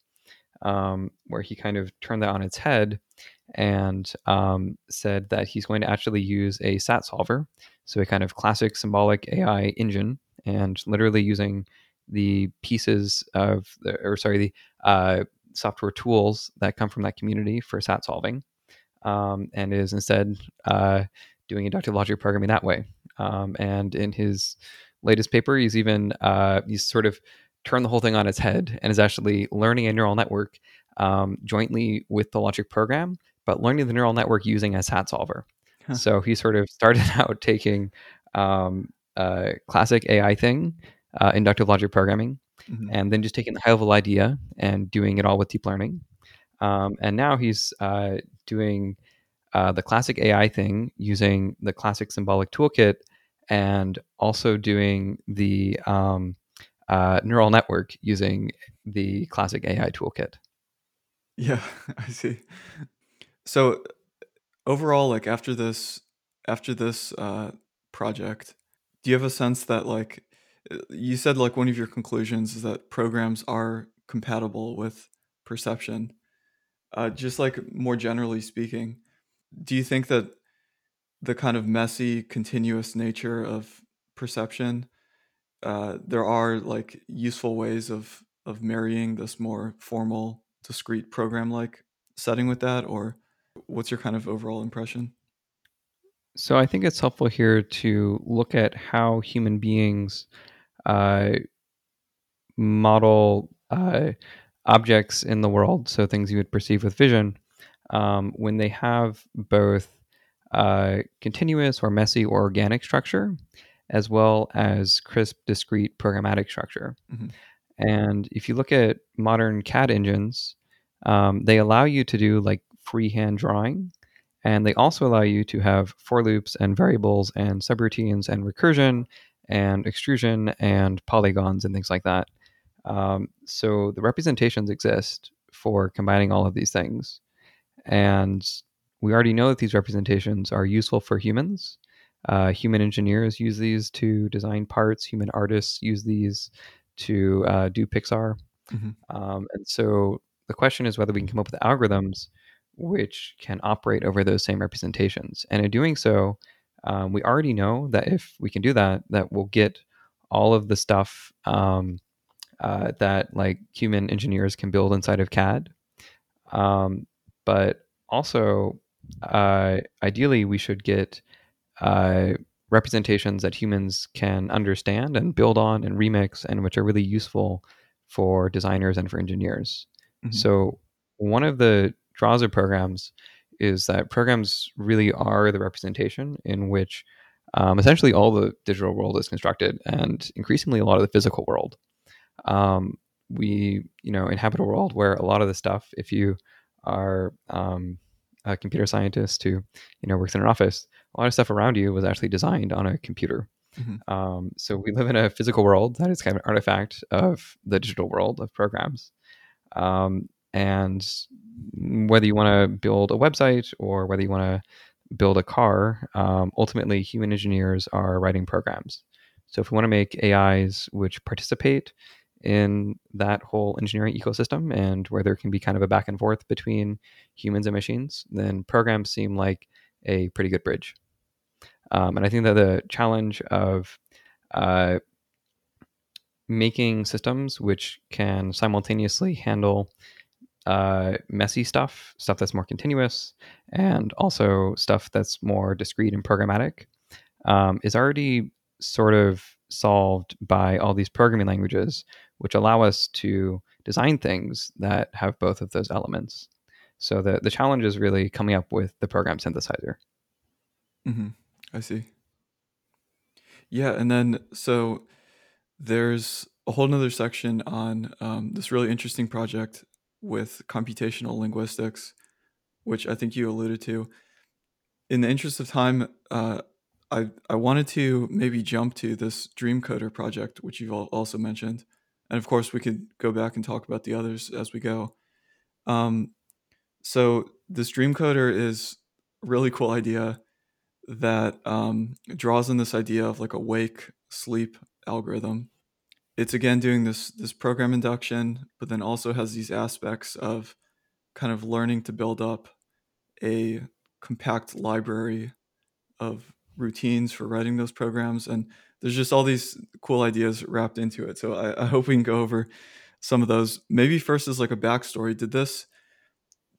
um, where he kind of turned that on its head and um, said that he's going to actually use a SAT solver, so a kind of classic symbolic AI engine, and literally using the pieces of the, or sorry, the uh, software tools that come from that community for SAT solving, um, and is instead uh, doing inductive logic programming that way. Um, and in his latest paper, he's even uh, he's sort of turned the whole thing on its head and is actually learning a neural network um, jointly with the logic program, but learning the neural network using a SAT solver. Huh. So he sort of started out taking um, a classic AI thing, uh, inductive logic programming, mm-hmm. and then just taking the high level idea and doing it all with deep learning. Um, and now he's uh, doing uh, the classic AI thing using the classic symbolic toolkit and also doing the um, uh, neural network using the classic AI toolkit. Yeah, I see. So overall, like after this, after this uh, project, do you have a sense that like uh, you said, like one of your conclusions is that programs are compatible with perception. Uh, just like more generally speaking, do you think that the kind of messy, continuous nature of perception, uh, there are like useful ways of of marrying this more formal, discrete program-like setting with that, or what's your kind of overall impression? So I think it's helpful here to look at how human beings uh, model uh, objects in the world, so things you would perceive with vision, um, when they have both uh, continuous or messy or organic structure, as well as crisp, discrete programmatic structure. Mm-hmm. And if you look at modern CAD engines, um, they allow you to do like freehand drawing, and they also allow you to have for loops and variables and subroutines and recursion and extrusion and polygons and things like that. Um, so the representations exist for combining all of these things. And we already know that these representations are useful for humans. Uh, human engineers use these to design parts. Human artists use these to uh, do Pixar. Mm-hmm. Um, and so the question is whether we can come up with algorithms which can operate over those same representations. And in doing so, um, we already know that if we can do that, that we'll get all of the stuff um, uh, that like human engineers can build inside of CAD. Um, but also, uh, ideally we should get uh, representations that humans can understand and build on and remix and which are really useful for designers and for engineers. Mm-hmm. So one of the draws of programs is that programs really are the representation in which um, essentially all the digital world is constructed and increasingly a lot of the physical world. Um, we, you know, inhabit a world where a lot of the stuff, if you are um, a computer scientist who, you know, works in an office, a lot of stuff around you was actually designed on a computer. Mm-hmm. Um, so we live in a physical world that is kind of an artifact of the digital world of programs. Um, and whether you want to build a website or whether you want to build a car, um, ultimately human engineers are writing programs. So if we want to make AIs which participate in that whole engineering ecosystem and where there can be kind of a back and forth between humans and machines, then programs seem like a pretty good bridge. Um, and I think that the challenge of uh, making systems which can simultaneously handle uh, messy stuff, stuff that's more continuous, and also stuff that's more discrete and programmatic, um, is already sort of solved by all these programming languages, which allow us to design things that have both of those elements. So the the challenge is really coming up with the program synthesizer. Mm-hmm. I see. Yeah, and then so there's a whole nother section on um, this really interesting project with computational linguistics, which I think you alluded to. In the interest of time, uh, I I wanted to maybe jump to this Dreamcoder project, which you've also mentioned, and of course we could go back and talk about the others as we go. Um, so this Dreamcoder is a really cool idea that um, draws on this idea of like a wake sleep algorithm it's again doing this this program induction, but then also has these aspects of kind of learning to build up a compact library of routines for writing those programs and there's just all these cool ideas wrapped into it. So I, I, hope we can go over some of those. Maybe first is like a backstory did this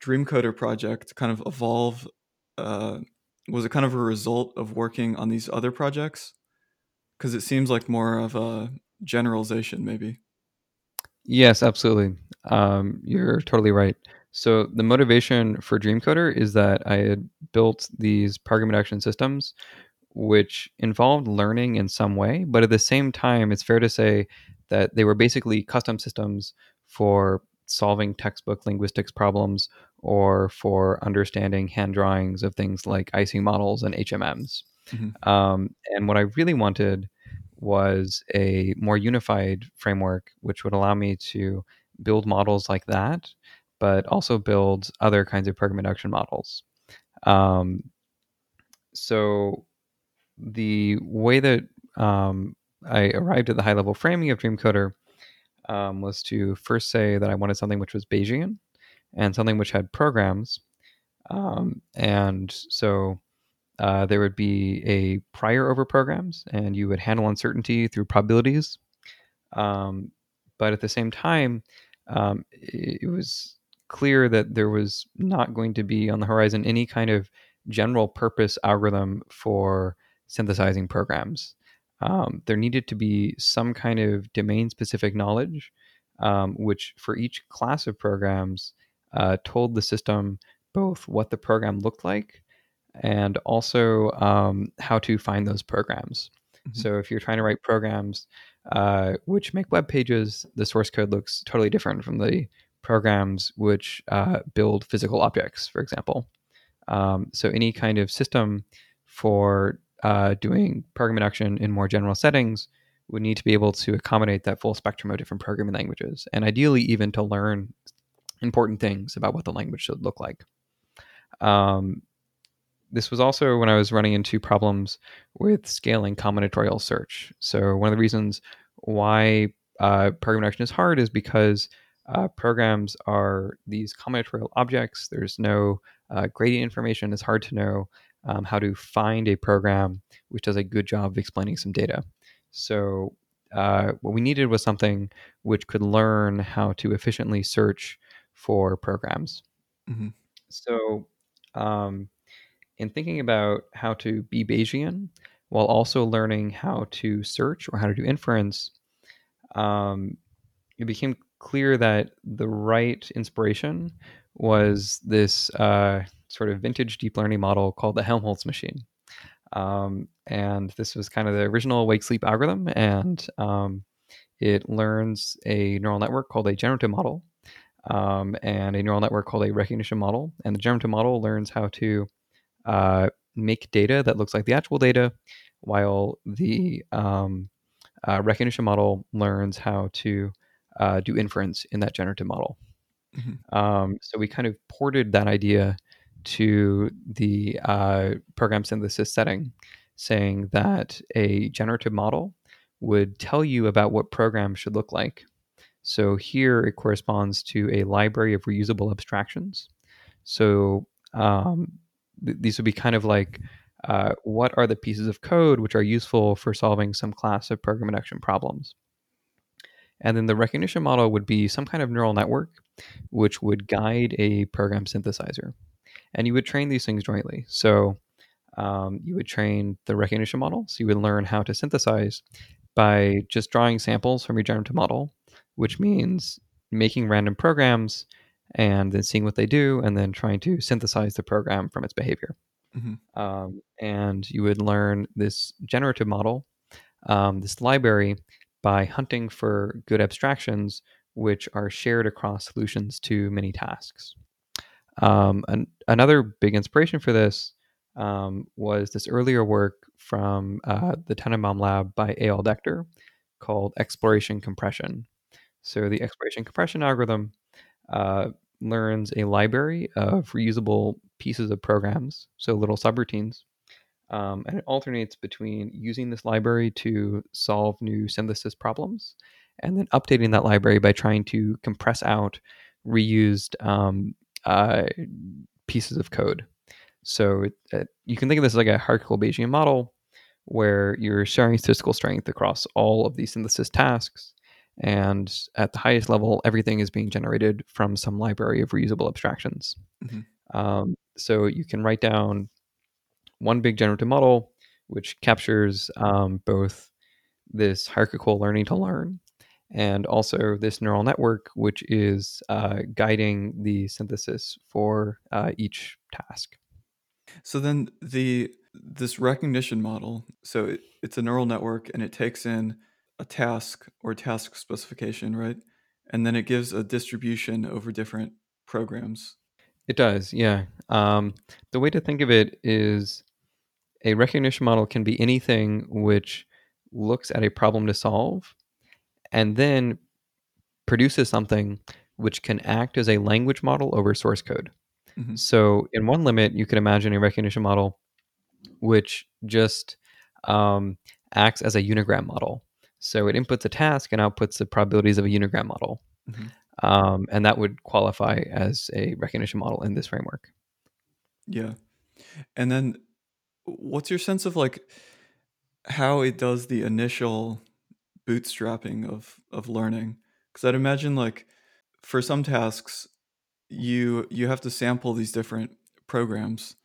dreamcoder project kind of evolve uh, was it kind of a result of working on these other projects? Because it seems like more of a generalization, maybe. Yes, absolutely. Um, you're totally right. So the motivation for Dreamcoder is that I had built these program induction systems which involved learning in some way, but at the same time, it's fair to say that they were basically custom systems for solving textbook linguistics problems or for understanding hand drawings of things like Ising models and HMMs. Mm-hmm. Um, and what I really wanted was a more unified framework, which would allow me to build models like that, but also build other kinds of program induction models. Um, so the way that um, I arrived at the high level framing of Dreamcoder um, was to first say that I wanted something which was Bayesian and something which had programs. Um, and so uh, there would be a prior over programs, and you would handle uncertainty through probabilities. Um, but at the same time, um, it, was clear that there was not going to be on the horizon any kind of general purpose algorithm for synthesizing programs. Um, there needed to be some kind of domain specific knowledge, um, which for each class of programs uh, told the system both what the program looked like and also um, how to find those programs. Mm-hmm. So if you're trying to write programs uh, which make web pages, the source code looks totally different from the programs which uh, build physical objects, for example. Um, so any kind of system for uh, doing program induction in more general settings would need to be able to accommodate that full spectrum of different programming languages, and ideally even to learn important things about what the language should look like. Um, this was also when I was running into problems with scaling combinatorial search. So one of the reasons why uh, program induction is hard is because uh, programs are these combinatorial objects. There's no uh, gradient information. It's hard to know um, how to find a program which does a good job of explaining some data. So uh, what we needed was something which could learn how to efficiently search for programs. Mm-hmm. So um, in thinking about how to be Bayesian while also learning how to search or how to do inference, um, it became clear that the right inspiration was this uh, sort of vintage deep learning model called the Helmholtz machine. Um, and this was kind of the original wake sleep algorithm, and um, it learns a neural network called a generative model um, and a neural network called a recognition model. And the generative model learns how to uh, make data that looks like the actual data, while the um, uh, recognition model learns how to uh, do inference in that generative model. Mm-hmm. Um, so we kind of ported that idea to the uh, program synthesis setting, saying that a generative model would tell you about what programs should look like. So here it corresponds to a library of reusable abstractions. So um, these would be kind of like uh, what are the pieces of code which are useful for solving some class of program induction problems. And then the recognition model would be some kind of neural network which would guide a program synthesizer. And you would train these things jointly. So um, you would train the recognition model. So you would learn how to synthesize by just drawing samples from your generative model, which means making random programs and then seeing what they do and then trying to synthesize the program from its behavior. Mm-hmm. Um, and you would learn this generative model, um, this library, by hunting for good abstractions which are shared across solutions to many tasks. Um, an, another big inspiration for this um, was this earlier work from uh, the Tenenbaum lab by Eyal Dechter called exploration compression. So the exploration compression algorithm uh, learns a library of reusable pieces of programs, so little subroutines, um, and it alternates between using this library to solve new synthesis problems and then updating that library by trying to compress out reused um, uh, pieces of code. So it, it, you can think of this as like a hierarchical Bayesian model where you're sharing statistical strength across all of these synthesis tasks. And at the highest level, everything is being generated from some library of reusable abstractions. Mm-hmm. Um, so you can write down one big generative model, which captures um, both this hierarchical learning to learn and also this neural network, which is uh, guiding the synthesis for uh, each task. So then the this recognition model, so it, it's a neural network and it takes in a task or task specification, right? And then it gives a distribution over different programs. It does, yeah. Um, the way to think of it is a recognition model can be anything which looks at a problem to solve and then produces something which can act as a language model over source code. Mm-hmm. So, in one limit, you could imagine a recognition model which just um, acts as a unigram model. So, it inputs a task and outputs the probabilities of a unigram model. Mm-hmm. Um, and that would qualify as a recognition model in this framework. Yeah. And then, what's your sense of like how it does the initial bootstrapping of of learning because i'd imagine like for some tasks you you have to sample these different programs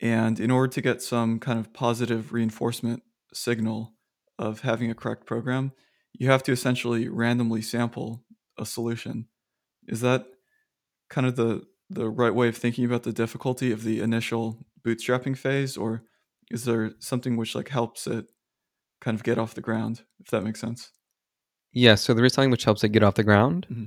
and in order to get some kind of positive reinforcement signal of having a correct program you have to essentially randomly sample a solution is that kind of the the right way of thinking about the difficulty of the initial bootstrapping phase or is there something which like helps it kind of get off the ground, if that makes sense. Yeah, so there is something which helps it get off the ground. Mm-hmm.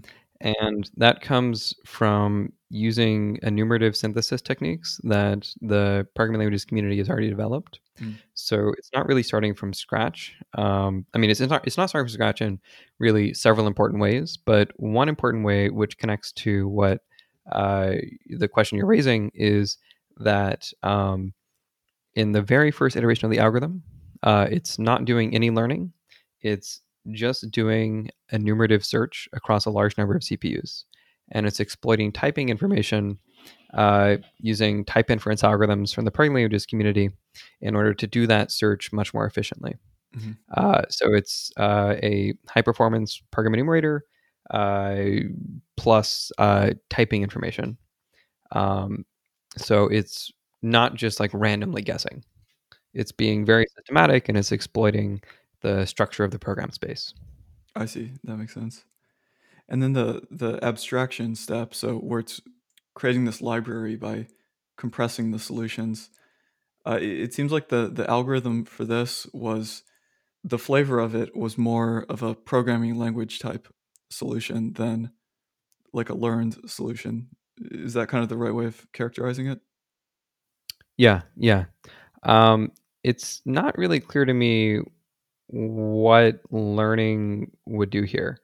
And that comes from using enumerative synthesis techniques that the programming languages community has already developed. Mm. So it's not really starting from scratch. Um, I mean, it's, it's, not it's not starting from scratch in really several important ways, but one important way which connects to what uh, the question you're raising is that um, in the very first iteration of the algorithm, uh, it's not doing any learning. It's just doing enumerative search across a large number of CPUs. And it's exploiting typing information uh, using type inference algorithms from the programming languages community in order to do that search much more efficiently. Mm-hmm. Uh, so it's uh, a high performance program enumerator uh, plus uh, typing information. Um, so it's not just like randomly guessing it's being very systematic and it's exploiting the structure of the program space. I see. That makes sense. And then the the abstraction step, so where it's creating this library by compressing the solutions. Uh, it, it seems like the the algorithm for this was the flavor of it was more of a programming language type solution than like a learned solution. Is that kind of the right way of characterizing it? Yeah, yeah. Um, it's not really clear to me what learning would do here.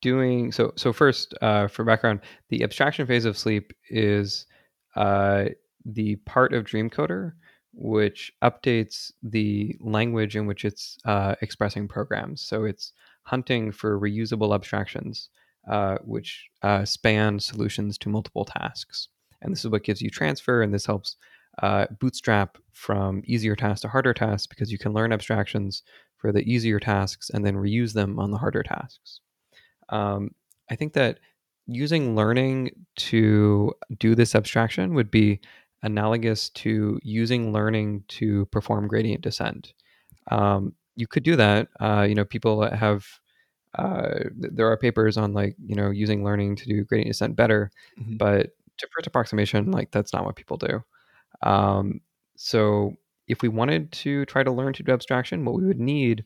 Doing so. So first, uh, for background, the abstraction phase of sleep is uh, the part of Dreamcoder which updates the language in which it's uh, expressing programs. So it's hunting for reusable abstractions, uh, which uh, span solutions to multiple tasks. And this is what gives you transfer, and this helps uh, bootstrap from easier tasks to harder tasks because you can learn abstractions for the easier tasks and then reuse them on the harder tasks. Um, I think that using learning to do this abstraction would be analogous to using learning to perform gradient descent. Um, you could do that. Uh, you know, people have uh, there are papers on like you know using learning to do gradient descent better, mm-hmm. but to first approximation, like that's not what people do. Um, so if we wanted to try to learn to do abstraction, what we would need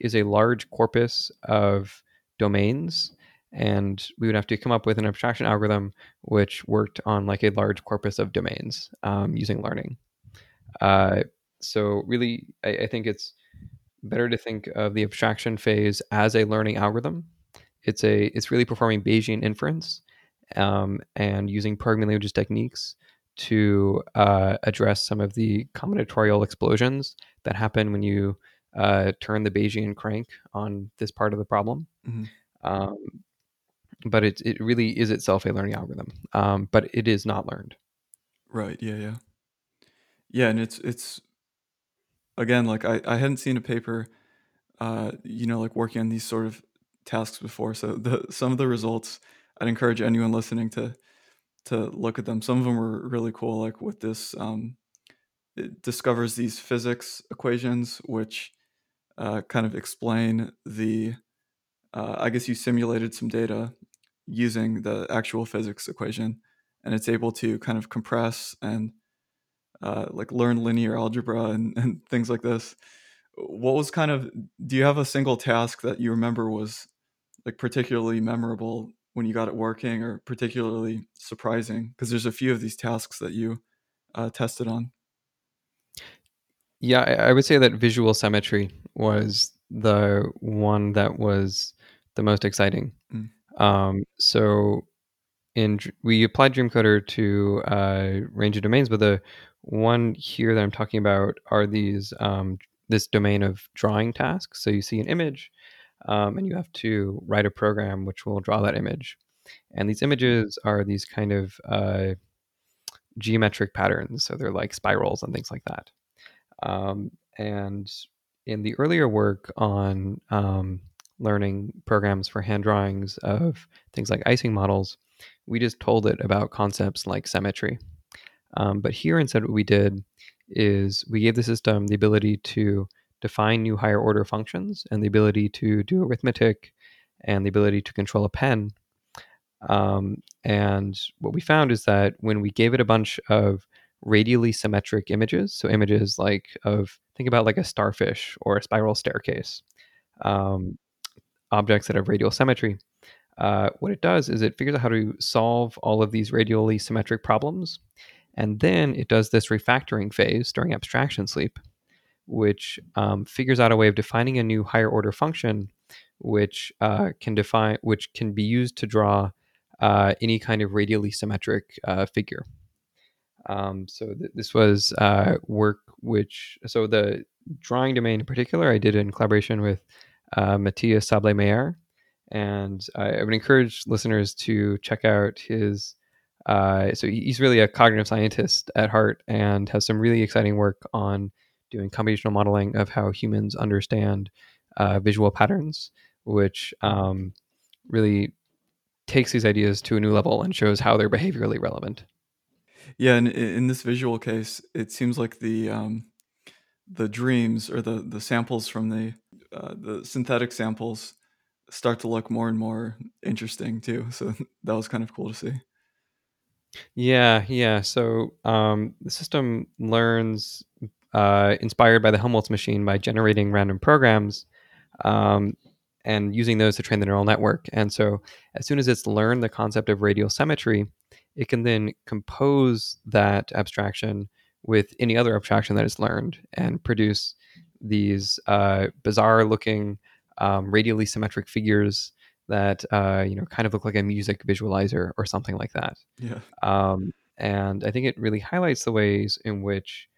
is a large corpus of domains and we would have to come up with an abstraction algorithm which worked on like a large corpus of domains um, using learning. Uh, so really, I, I, think it's better to think of the abstraction phase as a learning algorithm. It's a it's really performing Bayesian inference um, and using programming languages techniques to uh, address some of the combinatorial explosions that happen when you uh, turn the Bayesian crank on this part of the problem. Mm-hmm. Um, but it it really is itself a learning algorithm. Um, but it is not learned. Right. Yeah. Yeah. Yeah, and it's it's again like I I hadn't seen a paper, uh, you know, like working on these sort of tasks before. So the some of the results, I'd encourage anyone listening to to look at them. Some of them were really cool, like with this. Um, it discovers these physics equations which uh, kind of explain the uh, I guess you simulated some data using the actual physics equation, and it's able to kind of compress and uh, like learn linear algebra and, and things like this. What was kind of? Do you have a single task that you remember was like particularly memorable when you got it working, or particularly surprising? Because there's a few of these tasks that you uh, tested on. Yeah, I would say that visual symmetry was the one that was the most exciting. Mm. Um, so in we applied Dreamcoder to a range of domains, but the one here that I'm talking about are these um, this domain of drawing tasks. So you see an image, um, and you have to write a program which will draw that image. And these images are these kind of uh, geometric patterns. So they're like spirals and things like that. Um, and in the earlier work on um, learning programs for hand drawings of things like Ising models, we just told it about concepts like symmetry. Um, but here instead, what we did is we gave the system the ability to define new higher order functions and the ability to do arithmetic and the ability to control a pen. Um, and what we found is that when we gave it a bunch of radially symmetric images, so images like of think about like a starfish or a spiral staircase, um, objects that have radial symmetry. Uh, what it does is it figures out how to solve all of these radially symmetric problems. And then it does this refactoring phase during abstraction sleep, which um, figures out a way of defining a new higher order function, which uh, can define, which can be used to draw uh, any kind of radially symmetric uh, figure. Um, so th- this was uh, work which, so the drawing domain in particular, I did in collaboration with uh, Mathias Sablé-Meyer. And I, would encourage listeners to check out his. Uh, so he's really a cognitive scientist at heart and has some really exciting work on doing computational modeling of how humans understand uh, visual patterns, which um, really takes these ideas to a new level and shows how they're behaviorally relevant. Yeah, and in this visual case, it seems like the um, the dreams or the the samples from the uh, the synthetic samples start to look more and more interesting too. So that was kind of cool to see. Yeah, yeah. So um, the system learns uh, inspired by the Helmholtz machine by generating random programs um, and using those to train the neural network. And so as soon as it's learned the concept of radial symmetry, it can then compose that abstraction with any other abstraction that it's learned and produce these uh, bizarre looking um, radially symmetric figures that uh, you know kind of look like a music visualizer or something like that. Yeah. Um, and I think it really highlights the ways in which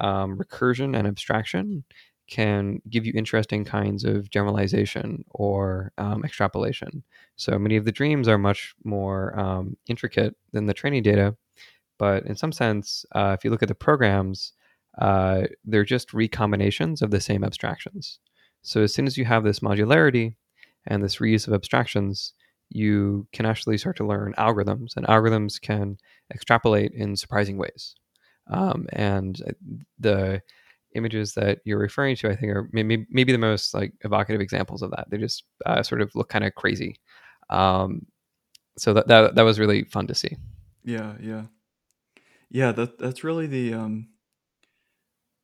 um, recursion and abstraction can give you interesting kinds of generalization or um, extrapolation. So many of the dreams are much more um, intricate than the training data, but in some sense, uh, if you look at the programs, uh, they're just recombinations of the same abstractions. So as soon as you have this modularity and this reuse of abstractions, you can actually start to learn algorithms, and algorithms can extrapolate in surprising ways. Um, and uh, the images that you're referring to, I think, are maybe maybe the most like evocative examples of that. They just uh, sort of look kind of crazy. Um, so that, that that was really fun to see. Yeah, yeah, yeah. That that's really the um,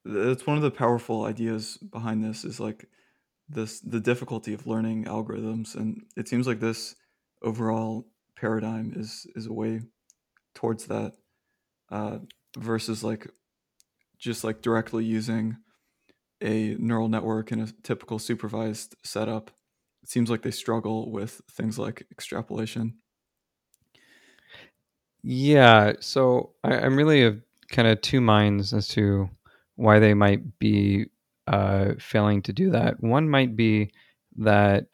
that's one of the powerful ideas behind this is like this the difficulty of learning algorithms, and it seems like this overall paradigm is is a way towards that uh, versus like just like directly using a neural network in a typical supervised setup. It seems like they struggle with things like extrapolation. Yeah, so I, I'm really of kind of two minds as to why they might be uh, failing to do that. One might be that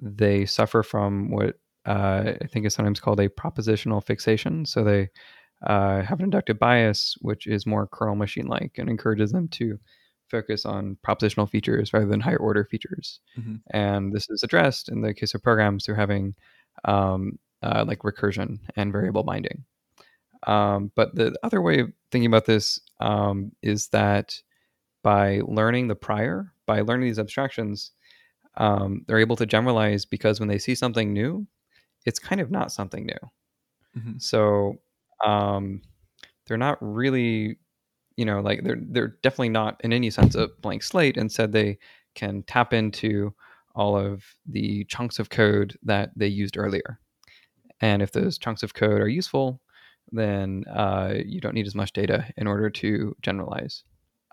they suffer from what uh, I think is sometimes called a propositional fixation. So they uh, have an inductive bias, which is more kernel machine like and encourages them to focus on propositional features rather than higher order features. Mm-hmm. And this is addressed in the case of programs through having um, uh, like recursion and variable binding. Um, but the other way of thinking about this um, is that by learning the prior, by learning these abstractions, um, they're able to generalize because when they see something new, it's kind of not something new. Mm-hmm. So um, they're not really, you know, like they're they're definitely not in any sense a blank slate. Instead, they can tap into all of the chunks of code that they used earlier. And if those chunks of code are useful, then uh, you don't need as much data in order to generalize.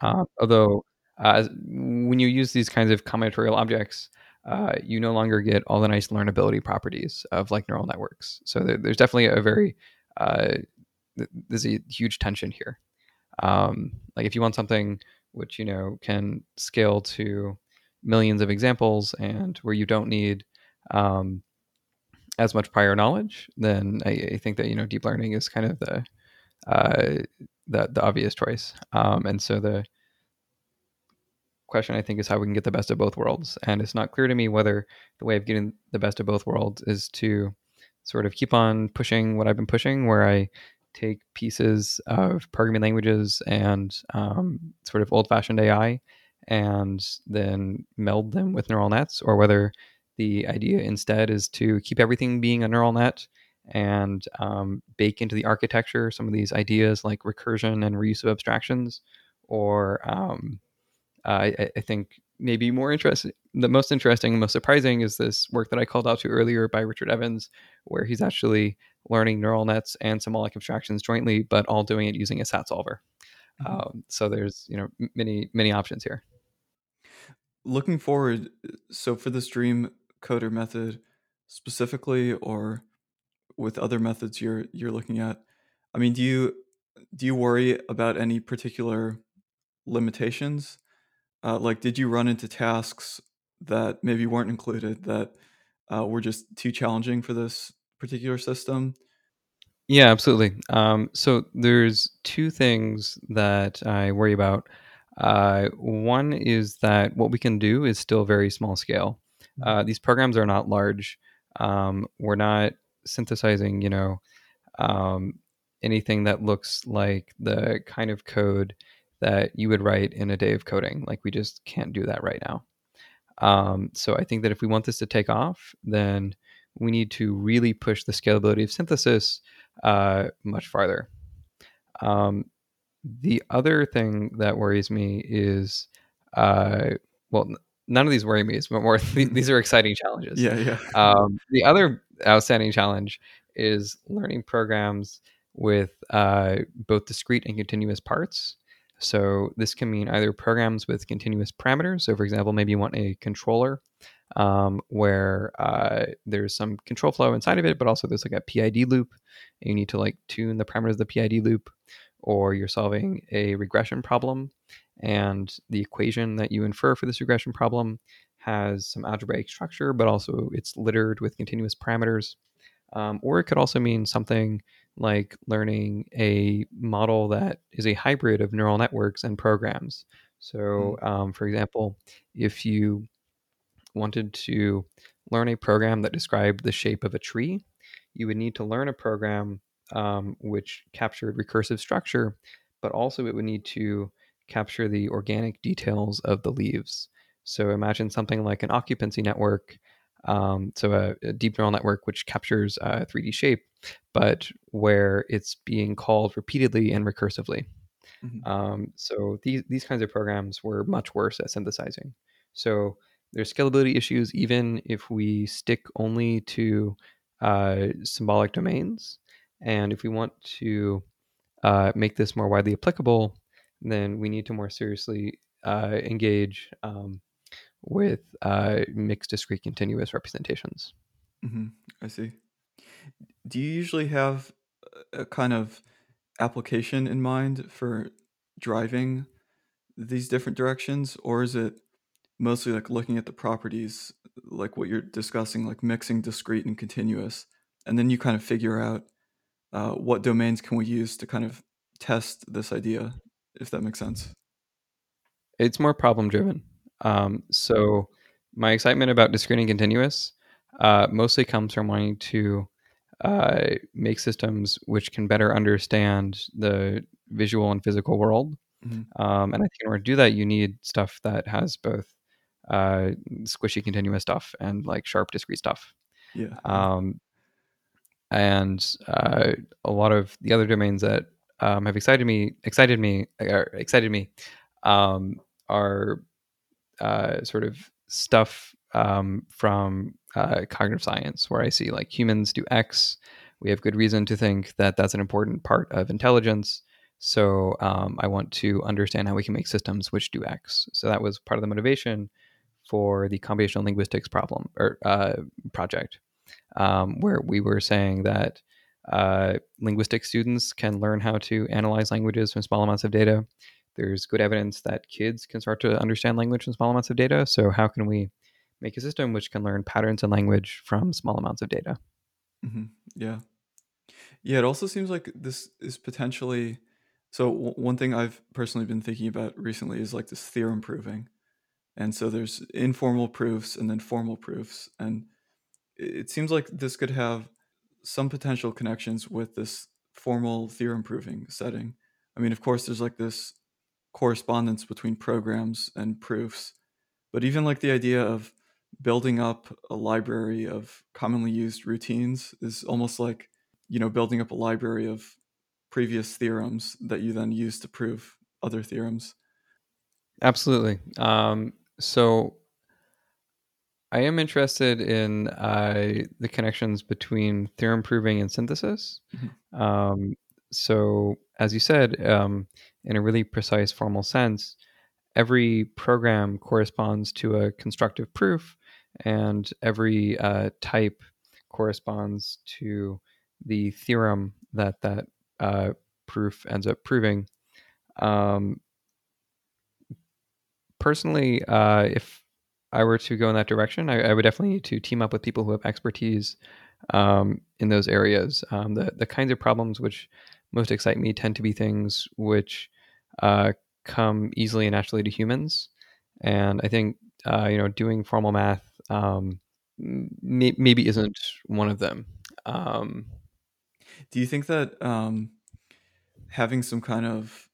Uh, although, uh, when you use these kinds of combinatorial objects, uh, you no longer get all the nice learnability properties of like neural networks. So there, there's definitely a very there's a huge tension here. Um, like if you want something which you know can scale to millions of examples and where you don't need um, as much prior knowledge, then I, I, think that you know deep learning is kind of the uh, the, the obvious choice. Um, and so the question I think is how we can get the best of both worlds. And it's not clear to me whether the way of getting the best of both worlds is to sort of keep on pushing what I've been pushing, where I take pieces of programming languages and um, sort of old fashioned AI and then meld them with neural nets, or whether the idea instead is to keep everything being a neural net and um, bake into the architecture some of these ideas like recursion and reuse of abstractions. Or um, I, I, think maybe more interesting, the most interesting and most surprising is this work that I called out to earlier by Richard Evans, where he's actually learning neural nets and symbolic abstractions jointly, but all doing it using a SAT solver. Mm-hmm. Um, so there's you know many many options here. Looking forward, so for this dream coder method specifically, or with other methods you're you're looking at, I mean, do you do you worry about any particular limitations? Uh, like, did you run into tasks that maybe weren't included that uh, were just too challenging for this particular system? Yeah, absolutely. Um, so there's two things that I worry about. Uh, one is that what we can do is still very small scale. Mm-hmm. Uh, these programs are not large. Um, we're not synthesizing, you know, um, anything that looks like the kind of code that you would write in a day of coding. Like we just can't do that right now. Um, so I think that if we want this to take off, then we need to really push the scalability of synthesis uh, much farther. Um, the other thing that worries me is, uh, well, none of these worry me, but more these are exciting challenges. Yeah, yeah. Um, the other outstanding challenge is learning programs with uh, both discrete and continuous parts. So this can mean either programs with continuous parameters. So, for example, maybe you want a controller um, where uh, there's some control flow inside of it, but also there's like a PID loop. And you need to like tune the parameters of the PID loop, or you're solving a regression problem, and the equation that you infer for this regression problem has some algebraic structure, but also it's littered with continuous parameters. Um, or it could also mean something like learning a model that is a hybrid of neural networks and programs. So, um, for example, if you wanted to learn a program that described the shape of a tree, you would need to learn a program um, which captured recursive structure, but also it would need to capture the organic details of the leaves. So imagine something like an occupancy network um, so a, a, deep neural network which captures a uh, 3D shape, but where it's being called repeatedly and recursively. Mm-hmm. Um, so these these kinds of programs were much worse at synthesizing. So there's scalability issues even if we stick only to uh, symbolic domains, and if we want to uh, make this more widely applicable, then we need to more seriously uh, engage um, with uh, mixed discrete continuous representations. Mm-hmm. I see. Do you usually have a kind of application in mind for driving these different directions, or is it mostly like looking at the properties, like what you're discussing, like mixing discrete and continuous, and then you kind of figure out uh, what domains can we use to kind of test this idea, if that makes sense? It's more problem driven. Um, so my excitement about discrete and continuous uh, mostly comes from wanting to uh, make systems which can better understand the visual and physical world. Mm-hmm. Um, and I think in order to do that, you need stuff that has both uh, squishy continuous stuff and like sharp discrete stuff. Yeah. Um, and uh, a lot of the other domains that um, have excited me, excited me, excited me, um, are uh, sort of stuff um, from uh, cognitive science, where I see like humans do X. We have good reason to think that that's an important part of intelligence. So um, I want to understand how we can make systems which do X. So that was part of the motivation for the computational linguistics problem or uh, project, um, where we were saying that uh, linguistic students can learn how to analyze languages from small amounts of data there's good evidence that kids can start to understand language from small amounts of data. So, how can we make a system which can learn patterns in language from small amounts of data? Mm-hmm. Yeah. Yeah, it also seems like this is potentially. So, w- one thing I've personally been thinking about recently is like this theorem proving. And so there's informal proofs and then formal proofs. And it seems like this could have some potential connections with this formal theorem proving setting. I mean, of course, there's like this correspondence between programs and proofs. But even like the idea of building up a library of commonly used routines is almost like, you know, building up a library of previous theorems that you then use to prove other theorems. Absolutely. Um, so I am interested in uh, the connections between theorem proving and synthesis. Mm-hmm. Um, so, as you said, um, in a really precise formal sense, every program corresponds to a constructive proof, and every uh, type corresponds to the theorem that that uh, proof ends up proving. Um, personally, uh, if I were to go in that direction, I, I, would definitely need to team up with people who have expertise um, in those areas. Um, the the kinds of problems which most excite me tend to be things which uh, come easily and naturally to humans. And I think uh, you know doing formal math um, may- maybe isn't one of them. Um, Do you think that um, having some kind of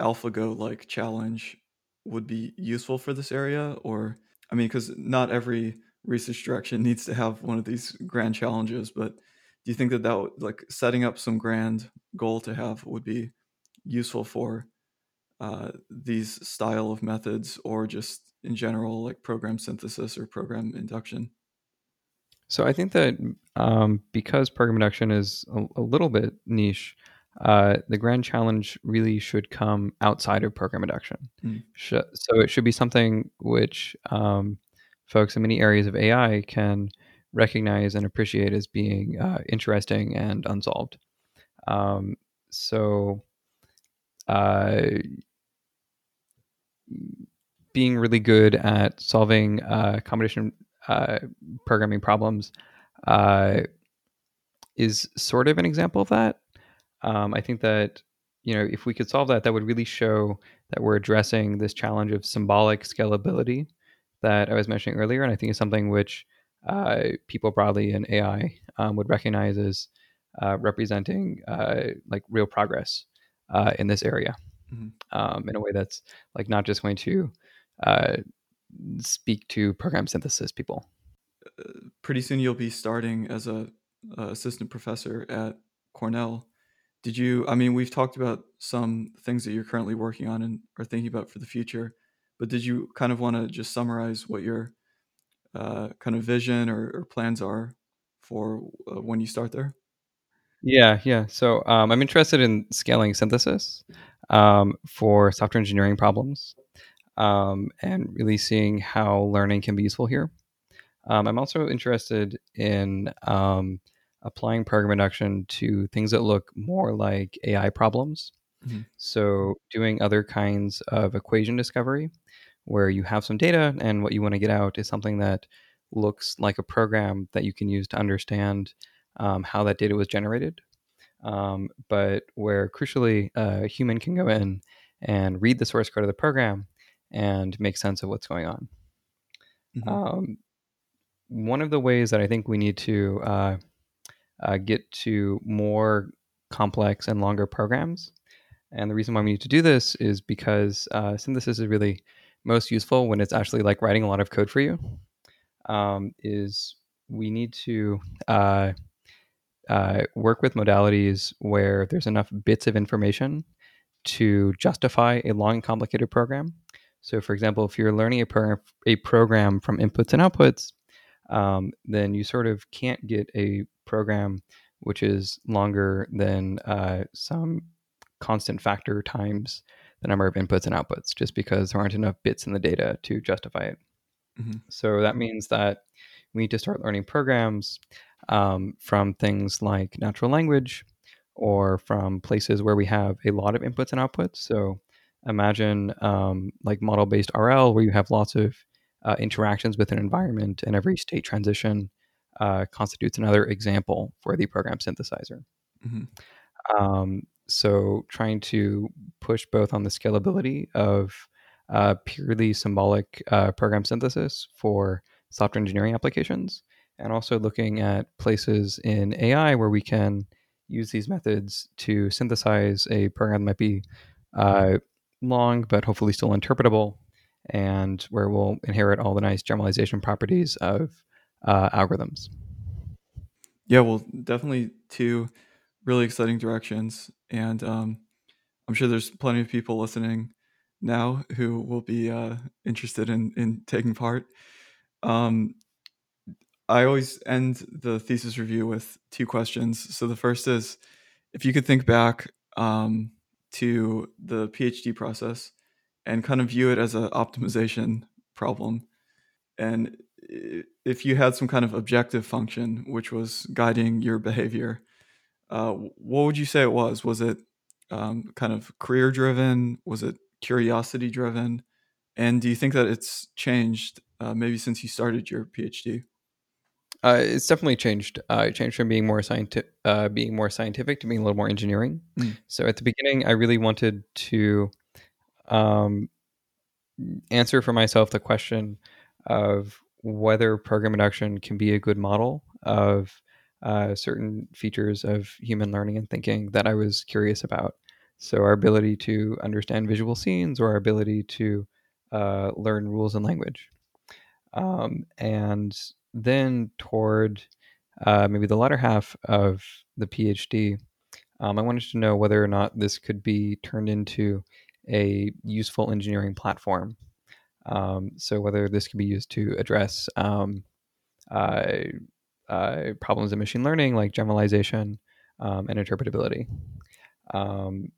AlphaGo like challenge would be useful for this area, or I mean, because not every research direction needs to have one of these grand challenges, but do you think that that would, like setting up some grand goal to have would be useful for uh, these style of methods or just in general like program synthesis or program induction so i think that um, because program induction is a, a little bit niche uh, the grand challenge really should come outside of program induction mm. so it should be something which um, folks in many areas of ai can recognize and appreciate as being uh, interesting and unsolved um, so uh, being really good at solving uh, combination uh, programming problems uh, is sort of an example of that. Um, I think that you know if we could solve that, that would really show that we're addressing this challenge of symbolic scalability that I was mentioning earlier, and I think is something which uh, people broadly in AI um, would recognize as uh, representing uh, like real progress in this area mm-hmm. um, in a way that's like not just going to uh, speak to program synthesis people. Uh, pretty soon you'll be starting as a, a assistant professor at Cornell. Did you? I mean, we've talked about some things that you're currently working on and are thinking about for the future, but did you kind of want to just summarize what your uh, kind of vision or, or plans are for uh, when you start there? Yeah, yeah. So um, I'm interested in scaling synthesis um, for software engineering problems um, and really seeing how learning can be useful here. Um, I'm also interested in um, applying program induction to things that look more like AI problems. Mm-hmm. So, doing other kinds of equation discovery where you have some data and what you want to get out is something that looks like a program that you can use to understand um, how that data was generated um, but where crucially a human can go in and read the source code of the program and make sense of what's going on. Mm-hmm. Um, one of the ways that I think we need to uh, uh, get to more complex and longer programs, and the reason why we need to do this is because uh, synthesis is really most useful when it's actually like writing a lot of code for you. Um, is we need to uh, uh, work with modalities where there's enough bits of information to justify a long, complicated program. So, for example, if you're learning a, pro- a program from inputs and outputs, um, then you sort of can't get a program which is longer than uh, some constant factor times the number of inputs and outputs, just because there aren't enough bits in the data to justify it. Mm-hmm. So that means that we need to start learning programs um, from things like natural language or from places where we have a lot of inputs and outputs. So imagine um, like model based RL, where you have lots of uh, interactions with an environment, and every state transition uh, constitutes another example for the program synthesizer. Mm-hmm. Um, so trying to push both on the scalability of uh, purely symbolic uh, program synthesis for software engineering applications and also looking at places in AI where we can use these methods to synthesize a program that might be uh, long but hopefully still interpretable, and where we'll inherit all the nice generalization properties of uh, algorithms. Yeah, well, definitely two really exciting directions, and um, I'm sure there's plenty of people listening now who will be uh, interested in in taking part. Um, I always end the thesis review with two questions. So the first is if you could think back um, to the PhD process and kind of view it as an optimization problem. And if you had some kind of objective function which was guiding your behavior, uh, what would you say it was? Was it um, kind of career driven? Was it curiosity driven? And do you think that it's changed uh, maybe since you started your PhD? Uh, it's definitely changed. Uh, it changed from being more scientific, uh, being more scientific to being a little more engineering. Mm. So at the beginning, I really wanted to um, answer for myself the question of whether program induction can be a good model of uh, certain features of human learning and thinking that I was curious about. So our ability to understand visual scenes or our ability to uh, learn rules and language. Um, and then toward uh, maybe the latter half of the PhD, um, I wanted to know whether or not this could be turned into a useful engineering platform. Um, so whether this could be used to address um, uh, uh, problems in machine learning like generalization um, and interpretability. Um,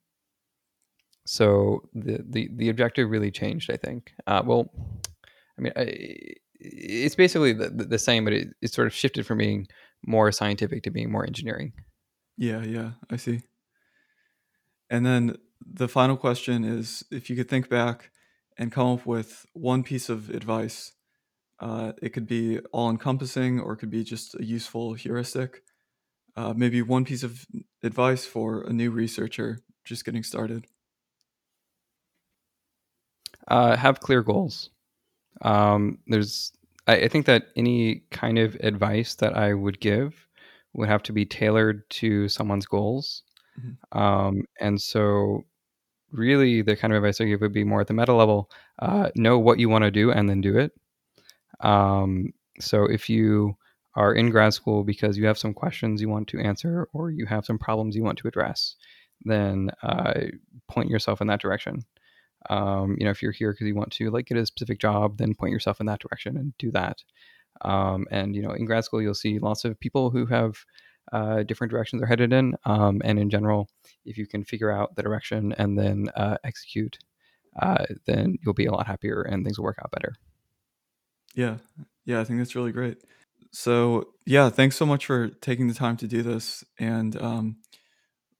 so the, the the objective really changed, I think. Uh, well, I mean, I, it's basically the, the same, but it, it sort of shifted from being more scientific to being more engineering. Yeah, yeah, I see. And then the final question is if you could think back and come up with one piece of advice, uh, it could be all encompassing or it could be just a useful heuristic. Uh, maybe one piece of advice for a new researcher just getting started. Uh, have clear goals. Um, there's, I, I think that any kind of advice that I would give would have to be tailored to someone's goals. Mm-hmm. Um, and so, really, the kind of advice I give would be more at the meta level uh, know what you want to do and then do it. Um, so, if you are in grad school because you have some questions you want to answer or you have some problems you want to address, then uh, point yourself in that direction. Um, you know, if you're here because you want to like get a specific job, then point yourself in that direction and do that. Um, and you know, in grad school, you'll see lots of people who have uh, different directions they're headed in. Um, and in general, if you can figure out the direction and then uh, execute, uh, then you'll be a lot happier and things will work out better. Yeah, yeah, I think that's really great. So yeah, thanks so much for taking the time to do this. And um,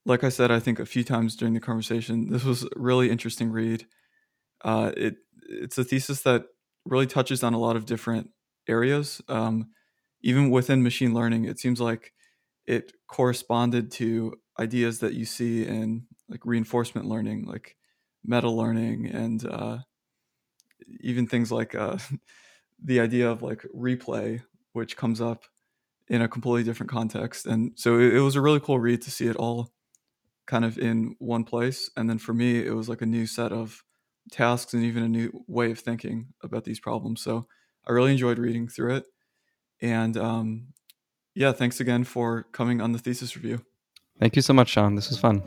like I said, I think a few times during the conversation, this was a really interesting read. Uh, it it's a thesis that really touches on a lot of different areas. Um, even within machine learning, it seems like it corresponded to ideas that you see in like reinforcement learning, like meta learning, and uh, even things like uh, the idea of like replay, which comes up in a completely different context. And so it, it was a really cool read to see it all kind of in one place. And then for me, it was like a new set of tasks and even a new way of thinking about these problems. So I really enjoyed reading through it. And um, yeah, thanks again for coming on the thesis review. Thank you so much, Sean. This was fun.